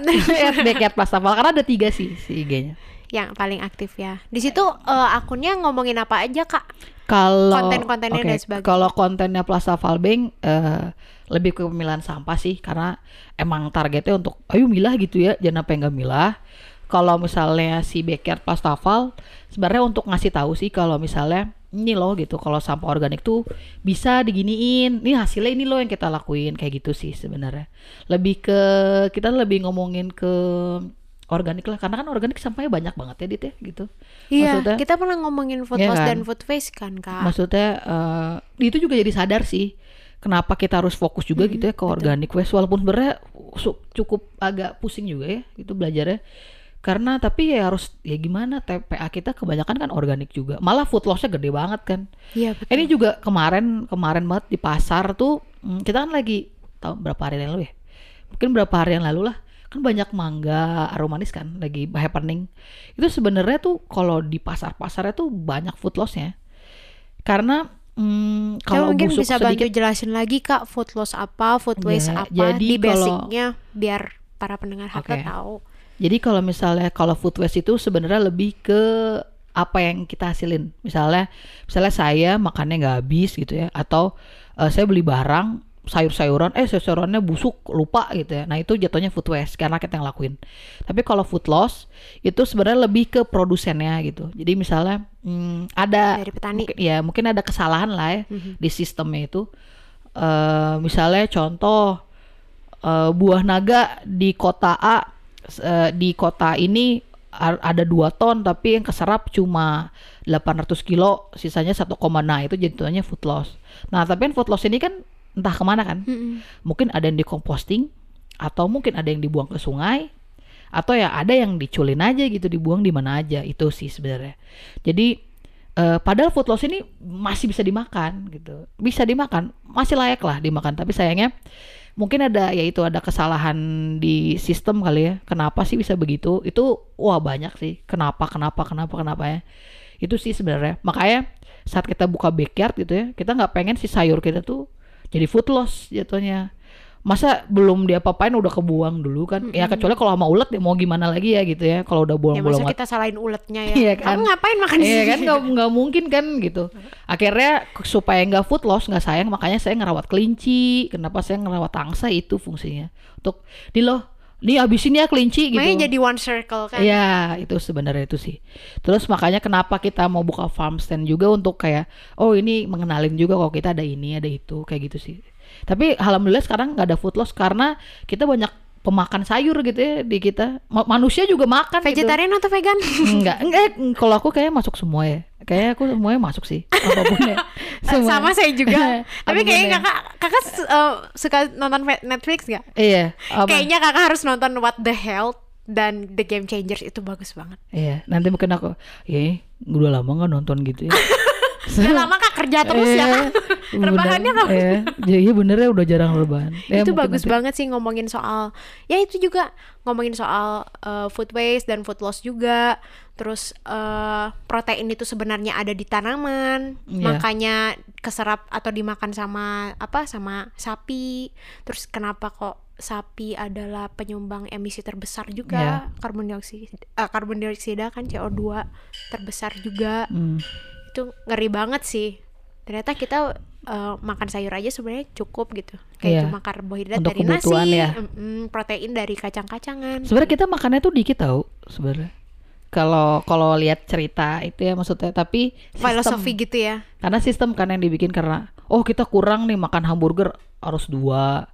Plastaval karena ada tiga sih si IG-nya. yang paling aktif ya. Di situ eh, akunnya ngomongin apa aja kak? Kalau Konten-kontennya oke, dan sebagainya. Kalau kontennya Plastaval Bank eh, lebih ke pemilihan sampah sih karena emang targetnya untuk ayo milah gitu ya, jangan apa yang nggak milah. Kalau misalnya si Backyard Plastaval sebenarnya untuk ngasih tahu sih kalau misalnya ini loh gitu kalau sampah organik tuh bisa diginiin. Ini hasilnya ini loh yang kita lakuin kayak gitu sih sebenarnya. Lebih ke kita lebih ngomongin ke organik lah karena kan organik sampahnya banyak banget ya Dit ya gitu. Iya, Maksudnya- kita pernah ngomongin food Iya loss kan? dan food waste kan kak. maksudnya eh, itu juga jadi sadar sih kenapa kita harus fokus juga gitu ya ke organic waste walaupun sebenarnya cukup agak pusing juga ya itu belajarnya karena tapi ya harus ya gimana TPA kita kebanyakan kan organik juga malah food lossnya gede banget kan Iya betul. ini juga kemarin kemarin banget di pasar tuh hmm, kita kan lagi tahu berapa hari yang lalu ya mungkin berapa hari yang lalu lah kan banyak mangga aromanis kan lagi happening itu sebenarnya tuh kalau di pasar-pasarnya tuh banyak food lossnya karena hmm, kalau mungkin busuk bisa bantu sedikit jelasin lagi kak food loss apa, food waste Ya, apa, jadi di kalau- basicnya biar para pendengar Oke. tahu. Jadi kalau misalnya kalau food waste itu sebenarnya lebih ke apa yang kita hasilin. Misalnya, misalnya saya makannya nggak habis gitu ya, atau eh, saya beli barang sayur-sayuran, eh sayur-sayurannya busuk lupa gitu ya. Nah itu jatuhnya food waste karena kita yang lakuin. Tapi kalau food loss itu sebenarnya lebih ke produsennya gitu. Jadi misalnya hmm, ada Dari petani. mungkin- ya mungkin ada kesalahan lah ya Mhm. di sistemnya itu. Eh misalnya contoh eh, buah naga di kota A eh, di kota ini ada dua ton tapi yang keserap cuma 800 kilo sisanya 1, nah itu jatuhnya food loss. Nah tapi kan food loss ini kan entah ke mana kan? Mm-mm. mungkin ada yang dikomposting atau mungkin ada yang dibuang ke sungai atau ya ada yang diculin aja gitu dibuang di mana aja itu sih sebenarnya. Jadi eh, padahal food loss ini masih bisa dimakan gitu. Bisa dimakan masih layak lah dimakan tapi sayangnya mungkin ada ya itu ada kesalahan di sistem kali ya. Kenapa sih bisa begitu? Itu wah banyak sih. Kenapa kenapa kenapa kenapa ya? Itu sih sebenarnya. Makanya saat kita buka backyard gitu ya kita nggak pengen si sayur kita tuh jadi food loss jatuhnya masa belum diapa-apain udah kebuang dulu kan ya kecuali kalau sama ulet ya mau gimana lagi ya gitu ya kalau udah Ya bolong-bolong masa kita salahin uletnya ya. Iya kan? Kamu ngapain makan di Iya kan nggak nggak mungkin kan gitu. Akhirnya supaya nggak food loss nggak sayang makanya saya ngerawat kelinci. Kenapa saya ngerawat angsa itu fungsinya untuk nih loh, nih abisin ya kelinci gitu. Makanya jadi one circle kan. Iya itu sebenarnya itu sih. Terus makanya kenapa kita mau buka farm stand juga untuk kayak oh ini mengenalin juga kalau kita ada ini ada itu kayak gitu sih. Tapi alhamdulillah sekarang nggak ada food loss karena kita banyak pemakan sayur gitu ya di kita. Ma- Manusia juga makan gitu. Vegetarian atau vegan? Enggak, enggak. Kalau aku kayaknya masuk semua ya. Kayaknya aku semuanya masuk sih. Apa pun ya. Semua. Sama saya juga. Tapi kayaknya ya. kakak kakak uh, suka nonton Netflix gak? Iya. Apa? Kayaknya kakak harus nonton What the Hell. dan The Game Changers itu bagus banget. Iya, nanti mungkin aku, ya udah lama nggak nonton gitu ya. Udah lama kak kerja terus ya kan? Rebahannya bener, kapan? Iya, iya bener ya udah jarang rebahan. Ya, itu bagus nanti- banget sih ngomongin soal ya itu juga ngomongin soal uh, food waste dan food loss juga terus uh, protein itu sebenarnya ada di tanaman Iya. makanya keserap atau dimakan sama apa sama sapi terus kenapa kok sapi adalah penyumbang emisi terbesar Iya. juga karbon dioksida eh, karbon dioksida kan CO2 terbesar juga Hmm. Itu ngeri banget sih ternyata kita eh, makan sayur aja sebenarnya cukup gitu kayak Iya. cuma karbohidrat Untuk dari nasi ya. protein dari kacang-kacangan Sebenarnya kita makannya tuh dikit tau sebenarnya. Kalau kalau lihat cerita itu ya maksudnya, tapi sistem. filosofi gitu ya Karena sistem kan yang dibikin karena oh kita kurang nih makan hamburger harus dua,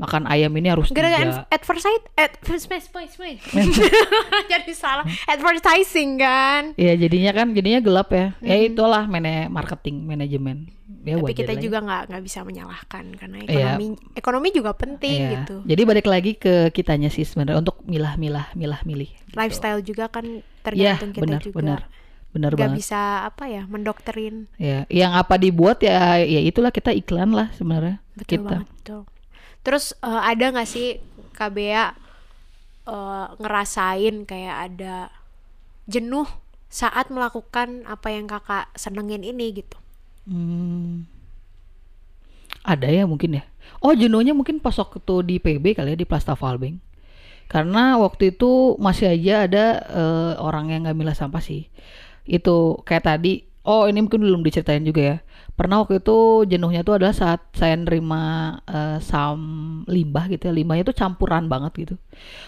makan ayam ini harus gara-gara advertising jadi salah advertising kan Iya jadinya kan jadinya gelap ya. Ya itulah mana marketing manajemen. Ya tapi kita ya. juga nggak nggak bisa menyalahkan karena Iya. ekonomi ekonomi juga penting Iya. gitu Jadi balik lagi ke kitanya sih sebenarnya untuk milah-milah, milah-milih. gitu. lifestyle juga kan Iya, tergantung kita benar, juga benar. Benar nggak banget. bisa apa ya mendokterin Ya, yang apa dibuat ya ya itulah kita iklan lah sebenarnya. Betul kita. banget tuh. Terus eh, ada nggak sih KBA eh, ngerasain kayak ada jenuh saat melakukan apa yang kakak senengin ini gitu? Hmm. Ada ya mungkin ya. Oh jenuhnya mungkin pas waktu di PB kali ya di Plastaval Bank. Karena waktu itu masih aja ada eh, orang yang nggak milah sampah sih. Itu kayak tadi. Oh ini mungkin belum diceritain juga ya. Pernah waktu itu jenuhnya tuh adalah saat saya nerima eh, sam limbah gitu ya. Limbahnya tuh campuran banget gitu.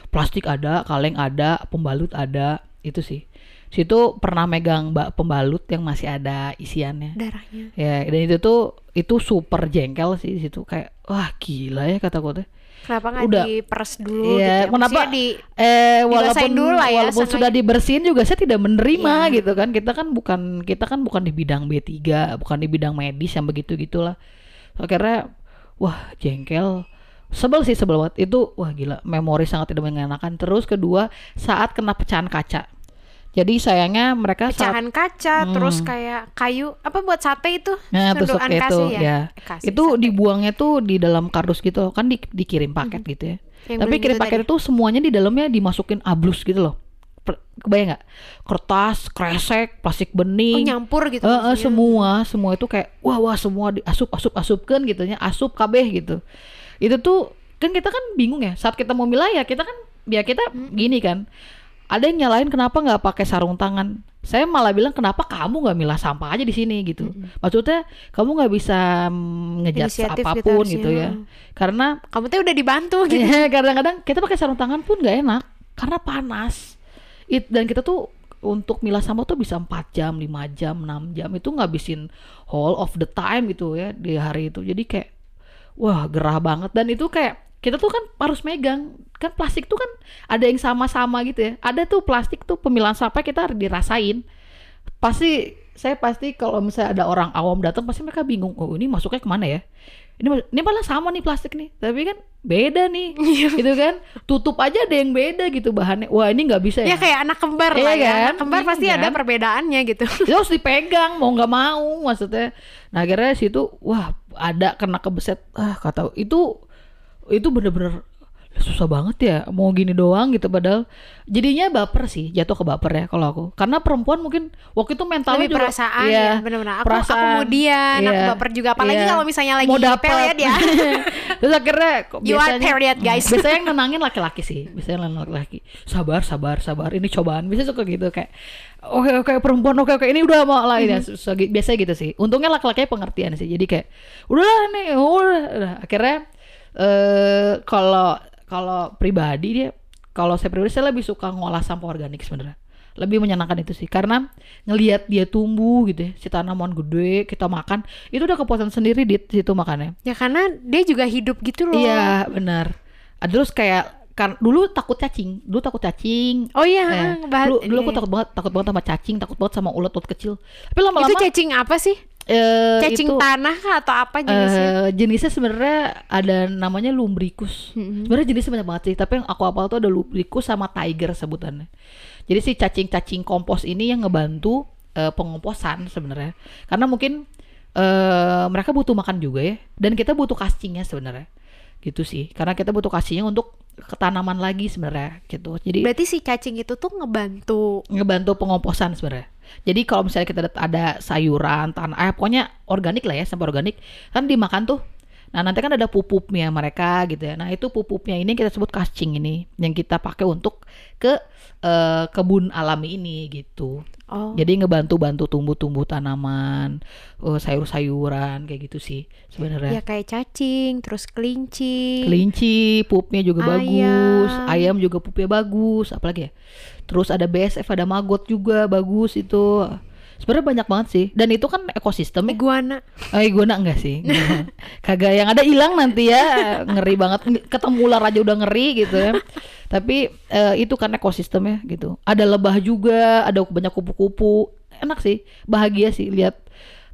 Plastik ada, kaleng ada, pembalut ada. Itu sih. Situ pernah megang mbak pembalut yang masih ada isiannya. Darahnya. Ya, dan itu tuh itu super jengkel sih situ kayak wah gila ya kata gue teh. Kenapa nggak Udah. diperes dulu Iya, gitu? ya? kenapa Maksudnya di eh walaupun dulu lah ya, walaupun sudah dibersihin juga saya tidak menerima Iya. gitu kan. Kita kan bukan kita kan bukan di bidang B3, bukan di bidang medis yang begitu-gitulah. Akhirnya wah jengkel sebel sih sebel banget itu wah gila memori sangat tidak mengenakan terus kedua saat kena pecahan kaca jadi sayangnya mereka saat pecahan kaca, Hmm. terus kayak kayu apa buat sate itu? Nah, tusuk itu ya. Eh, kasih itu sate. dibuangnya tuh di dalam kardus gitu kan di- dikirim paket gitu ya. Yang Tapi kirim gitu paket tadi. itu semuanya di dalamnya dimasukin ablus gitu loh. Kebayang nggak? Kertas, kresek, plastik Oh bening. nyampur gitu eh, maksudnya. semua, semua itu kayak wah wah semua diasup asup asupkan gitu ya, asup kabeh gitu. Itu tuh kan kita kan bingung ya saat kita mau milah ya kita kan ya kita gini kan. Ada yang nyalain kenapa nggak pakai sarung tangan? Saya malah bilang kenapa kamu nggak milah sampah aja di sini gitu. Maksudnya kamu nggak bisa Inisiatif gitu apa pun gitu ya. Karena Kamu tuh udah dibantu gitu. Ya, kadang-kadang kita pakai sarung tangan pun nggak enak karena panas. It, dan kita tuh untuk milah sampah tuh bisa 4 jam, 5 jam, 6 jam itu ngabisin whole of the time gitu ya di hari itu. Jadi kayak wah gerah banget dan itu kayak kita tuh kan harus megang kan plastik tuh kan ada yang sama-sama gitu ya. Ada tuh plastik tuh pemilahan sampah kita harus dirasain. Pasti saya pasti kalau misalnya ada orang awam datang pasti mereka bingung. Oh, ini masuknya ke mana ya? Ini ini malah sama nih plastik nih. Tapi kan beda nih. gitu kan. Tutup aja ada yang beda gitu bahannya. Wah, ini nggak bisa Ya ya. kayak anak kembar Iya lah ya. kan? Anak kembar Iya pasti ada kan? perbedaannya gitu. itu harus dipegang mau nggak mau maksudnya nah akhirnya situ wah ada kena kebeset ah kata itu itu bener-bener susah banget ya mau gini doang gitu padahal jadinya baper sih jatuh ke baper ya kalau aku karena perempuan mungkin waktu itu mentalnya Lebih juga perasaan iya, ya benar-benar. Aku aku perasaan, kemudian aku iya, baper juga apalagi iya. kalau misalnya lagi mau dapet period ya. terus akhirnya kok You are biasanya- period, guys. Hmm, biasanya yang nenangin laki-laki sih biasanya laki-laki sabar sabar sabar ini cobaan biasanya suka gitu kayak oke oke perempuan oke oke ini udah mau lah Hmm. ini susah gitu. biasanya gitu sih untungnya laki-laki pengertian sih jadi kayak udahlah nih udah, udah. akhirnya eh kalau kalau pribadi dia kalau saya pribadi saya lebih suka ngolah sampah organik sebenarnya lebih menyenangkan itu sih karena ngelihat dia tumbuh gitu ya si tanaman gede kita makan itu udah kepuasan sendiri di situ makannya Ya karena dia juga hidup gitu loh. Iya benar. Ah, Terus kayak kan dulu takut cacing, dulu takut cacing. Oh iya, Eh, bahas- dulu, dulu aku takut banget, takut banget sama cacing, takut banget sama ulat-ulat kecil. Tapi Itu lama-lama cacing apa sih? Eh, Cacing itu, tanah kah atau apa jenisnya? eh, jenisnya sebenarnya ada namanya lumbricus. Mm-mm. Sebenarnya jenisnya banyak banget sih, tapi yang aku apal tuh ada lumbricus sama tiger sebutannya. Jadi si cacing-cacing kompos ini yang ngebantu eh, pengomposan sebenarnya. Karena mungkin eh mereka butuh makan juga ya, dan kita butuh casingnya sebenarnya. Gitu sih. Karena kita butuh casingnya untuk ketanaman lagi sebenarnya gitu. Jadi Berarti si cacing itu tuh ngebantu. ngebantu pengomposan sebenarnya. Jadi kalau misalnya kita ada- sayuran, tanah, eh pokoknya organik lah ya, sampah organik, kan dimakan tuh. Nah nanti kan ada pupupnya mereka gitu ya. Nah itu pupupnya ini kita sebut casing ini, yang kita pakai untuk ke eh, kebun alami ini gitu. Oh. Jadi ngebantu-bantu tumbuh-tumbuh tanaman, eh, sayur-sayuran kayak gitu sih sebenarnya. Ya kayak cacing, terus kelinci. Kelinci, pupnya juga Ayam. bagus, ayam juga pupnya bagus, apalagi ya. Terus ada BSF, ada maggot juga bagus itu. Sebenarnya banyak banget sih. Dan itu kan ekosistem ya. Iguana. Eh, guna enggak sih? Kagak yang ada hilang nanti ya. Ngeri banget. Ketemu ular aja udah ngeri gitu ya. Tapi eh, itu kan ekosistemnya gitu. Ada lebah juga, ada banyak kupu-kupu. Enak sih, bahagia sih lihat.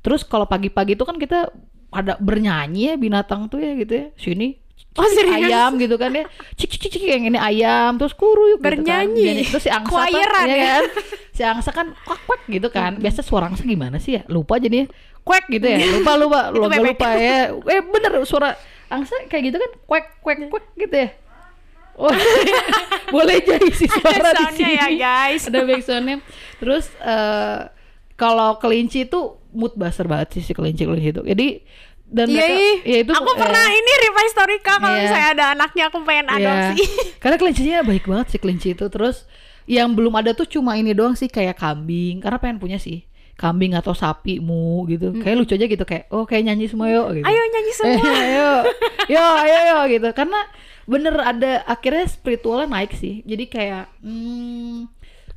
Terus kalau pagi-pagi itu kan kita ada bernyanyi ya binatang tuh ya gitu ya. Sini Oh, serius? ayam gitu kan ya. Cik cik cik yang ini ayam terus kuruyuk Bernyanyi. gitu kan. Terus si angsa Choiran kan, ya. kan? Si angsa kan kuak kuak gitu kan. Biasa suara angsa gimana sih ya? Lupa jadinya kuek gitu ya. Lupa lupa lupa lupa ya. Eh bener suara angsa kayak gitu kan kuek kuek kuek gitu ya. Oh, boleh jadi si suara di soundnya sini. ya, guys. Ada backsoundnya. Terus eh kalau kelinci itu mood buster banget sih si kelinci kelinci itu. Jadi dan Iya, mereka, ya itu aku eh, pernah ini revise story kak kalau Iya. misalnya ada anaknya aku pengen Iya. adopsi. Karena kelincinya baik banget sih kelinci itu. Terus yang belum ada tuh cuma ini doang sih kayak kambing. Karena pengen punya sih kambing atau sapi mu gitu. Kayak lucu aja gitu kayak oh kayak nyanyi semua yuk gitu. Ayo nyanyi Eh, semua. ayo, yo, ayo, yo, gitu. Karena bener ada akhirnya spiritualnya naik sih. Jadi kayak hmm,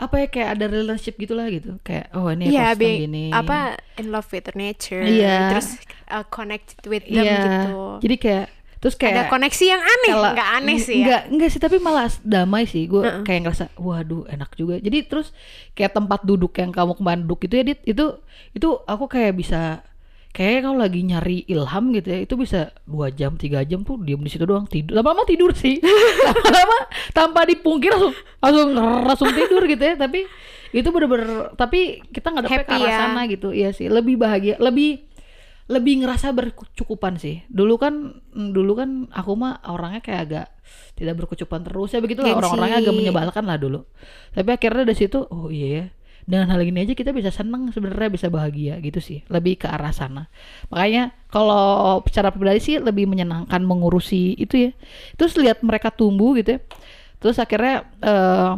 apa ya kayak ada relationship gitulah gitu. Kayak oh ini ekosistem be- gini. apa in love with nature. Iya. Terus uh, connected with them Iya. gitu. Jadi kayak terus kayak ada koneksi yang aneh, Kalau- nggak aneh sih ya. Enggak, enggak sih, tapi malah damai sih. Gue Heeh. kayak ngerasa, waduh enak juga. Jadi terus kayak tempat duduk yang kamu kemarin duduk itu ya, Dit, itu itu aku kayak bisa kayak kalau lagi nyari ilham gitu ya, itu bisa dua jam, tiga jam tuh diem di situ doang tidur. Lama-lama tidur sih, lama-lama tanpa dipungkir langsung langsung langsung tidur gitu ya. Tapi itu bener-bener, tapi kita nggak dapet ke arah ya. sana gitu, iya sih. Lebih bahagia, lebih lebih ngerasa berkecukupan sih. Dulu kan mm, dulu kan aku mah orangnya kayak agak tidak berkecukupan terus ya begitu lah orang-orangnya agak menyebalkan lah dulu. Tapi akhirnya dari situ oh iya ya. Dengan hal ini aja kita bisa seneng sebenarnya bisa bahagia gitu sih. Lebih ke arah sana. Makanya kalau secara pribadi sih lebih menyenangkan mengurusi itu ya. Terus lihat mereka tumbuh gitu ya. Terus akhirnya eh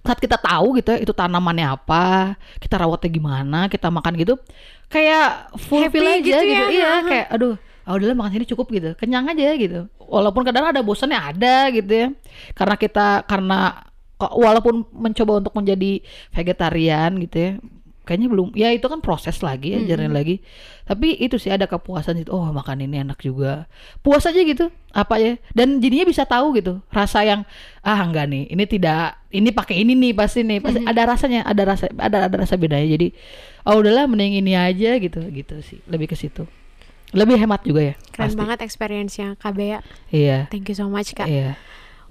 saat kita tahu gitu ya itu tanamannya apa, kita rawatnya gimana, kita makan gitu, kayak fulfill Happy aja gitu gitu, ya, iya ha-ha. kayak aduh, ah udahlah makan sini cukup gitu, kenyang aja gitu. Walaupun kadang ada bosannya ada gitu ya, karena kita karena kok- walaupun mencoba untuk menjadi vegetarian gitu ya, kayaknya belum, ya itu kan proses lagi ya, jalanin lagi. Tapi itu sih ada kepuasan gitu, oh makan ini enak juga, puas aja gitu, apa ya, dan jadinya bisa tahu gitu, rasa yang ah enggak nih, ini tidak, ini pakai ini nih pasti nih, pasti ada rasanya, ada rasa, ada ada rasa bedanya. Jadi, oh udahlah mending ini aja gitu, gitu sih, lebih ke situ, lebih hemat juga ya, Keren pasti. banget experience-nya Kak Bea. Iya, Thank you so much Kak iya,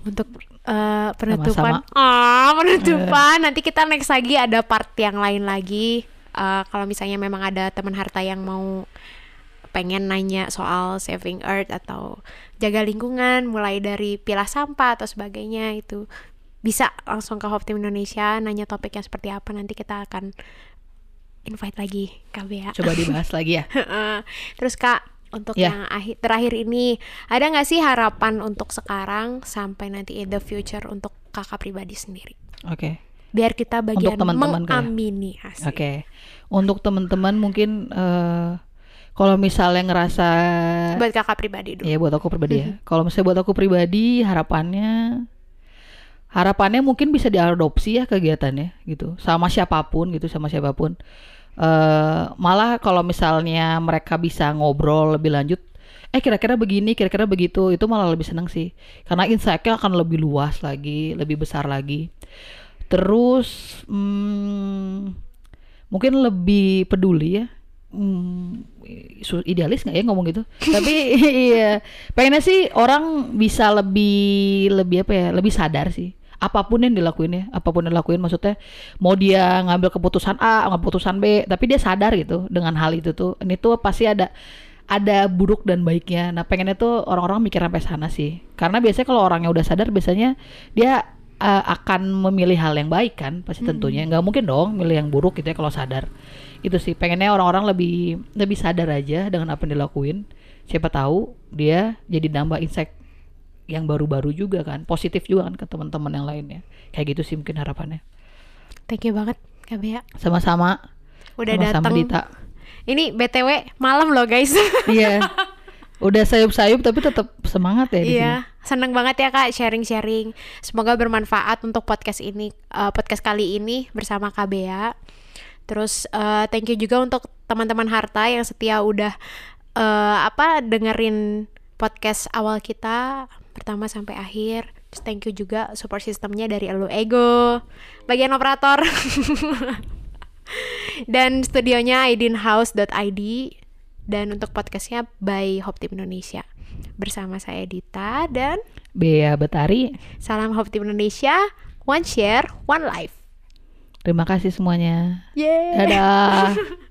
untuk uh, penutupan. Ah, penutupan. Nanti kita next lagi ada part yang lain lagi. Uh, kalau misalnya memang ada teman harta yang mau pengen nanya soal saving earth atau jaga lingkungan mulai dari pilah sampah atau sebagainya itu bisa langsung ke Hope Team Indonesia nanya topiknya seperti apa nanti kita akan invite lagi Kak Bea. coba dibahas lagi ya. Terus kak untuk Ya. yang akhir terakhir ini ada nggak sih harapan untuk sekarang sampai nanti in the future untuk kakak pribadi sendiri? Oke. Biar kita bagian teman-teman kali ya? mengamini asik. Oke, untuk teman-teman mungkin eh kalau misalnya ngerasa Buat kakak pribadi dulu. ya buat aku pribadi ya. Kalau misalnya buat aku pribadi harapannya harapannya mungkin bisa diadopsi ya kegiatannya gitu sama siapa pun gitu sama siapa pun. Eh malah kalau misalnya mereka bisa ngobrol lebih lanjut eh kira-kira begini kira-kira begitu itu malah lebih seneng sih. Karena insight-nya akan lebih luas lagi lebih besar lagi. Terus hmm, mungkin lebih peduli ya. Hmm, idealis nggak ya ngomong gitu? Tapi iya pengennya sih orang bisa lebih lebih apa ya lebih sadar sih apa pun yang dilakuin ya apa pun yang dilakuin maksudnya mau dia ngambil keputusan A ngambil keputusan B tapi dia sadar gitu dengan hal itu tuh. Ini tuh pasti ada ada buruk dan baiknya. Nah pengennya tuh orang-orang mikir sampai sana sih. Karena biasanya kalau orangnya udah sadar biasanya dia uh, akan memilih hal yang baik kan pasti tentunya. Nggak mungkin dong milih yang buruk gitu ya kalau sadar. Itu sih pengennya orang-orang lebih lebih sadar aja dengan apa yang dilakuin. Siapa tahu dia jadi nambah insight yang baru-baru juga kan positif juga kan ke teman-teman yang lainnya kayak gitu sih mungkin harapannya Thank you banget Kak Bea. sama-sama Udah datang. Dita Ini BTW malam loh guys. iya udah sayup-sayup tapi tetap semangat ya di sini. Iya, seneng banget ya kak sharing-sharing. Semoga bermanfaat untuk podcast ini, eh, podcast kali ini bersama Kak Bea. Terus eh, thank you juga untuk teman-teman Harta yang setia udah eh, apa dengerin podcast awal kita pertama sampai akhir. Terus thank you juga support sistemnya dari Elu Ego, bagian operator. Dan studionya aidinhouse.id dan untuk podcastnya by Hope Team Indonesia. Bersama saya Dita dan Bea Betari salam Hope Team Indonesia. One share one life. Terima kasih semuanya. Yeay. dadah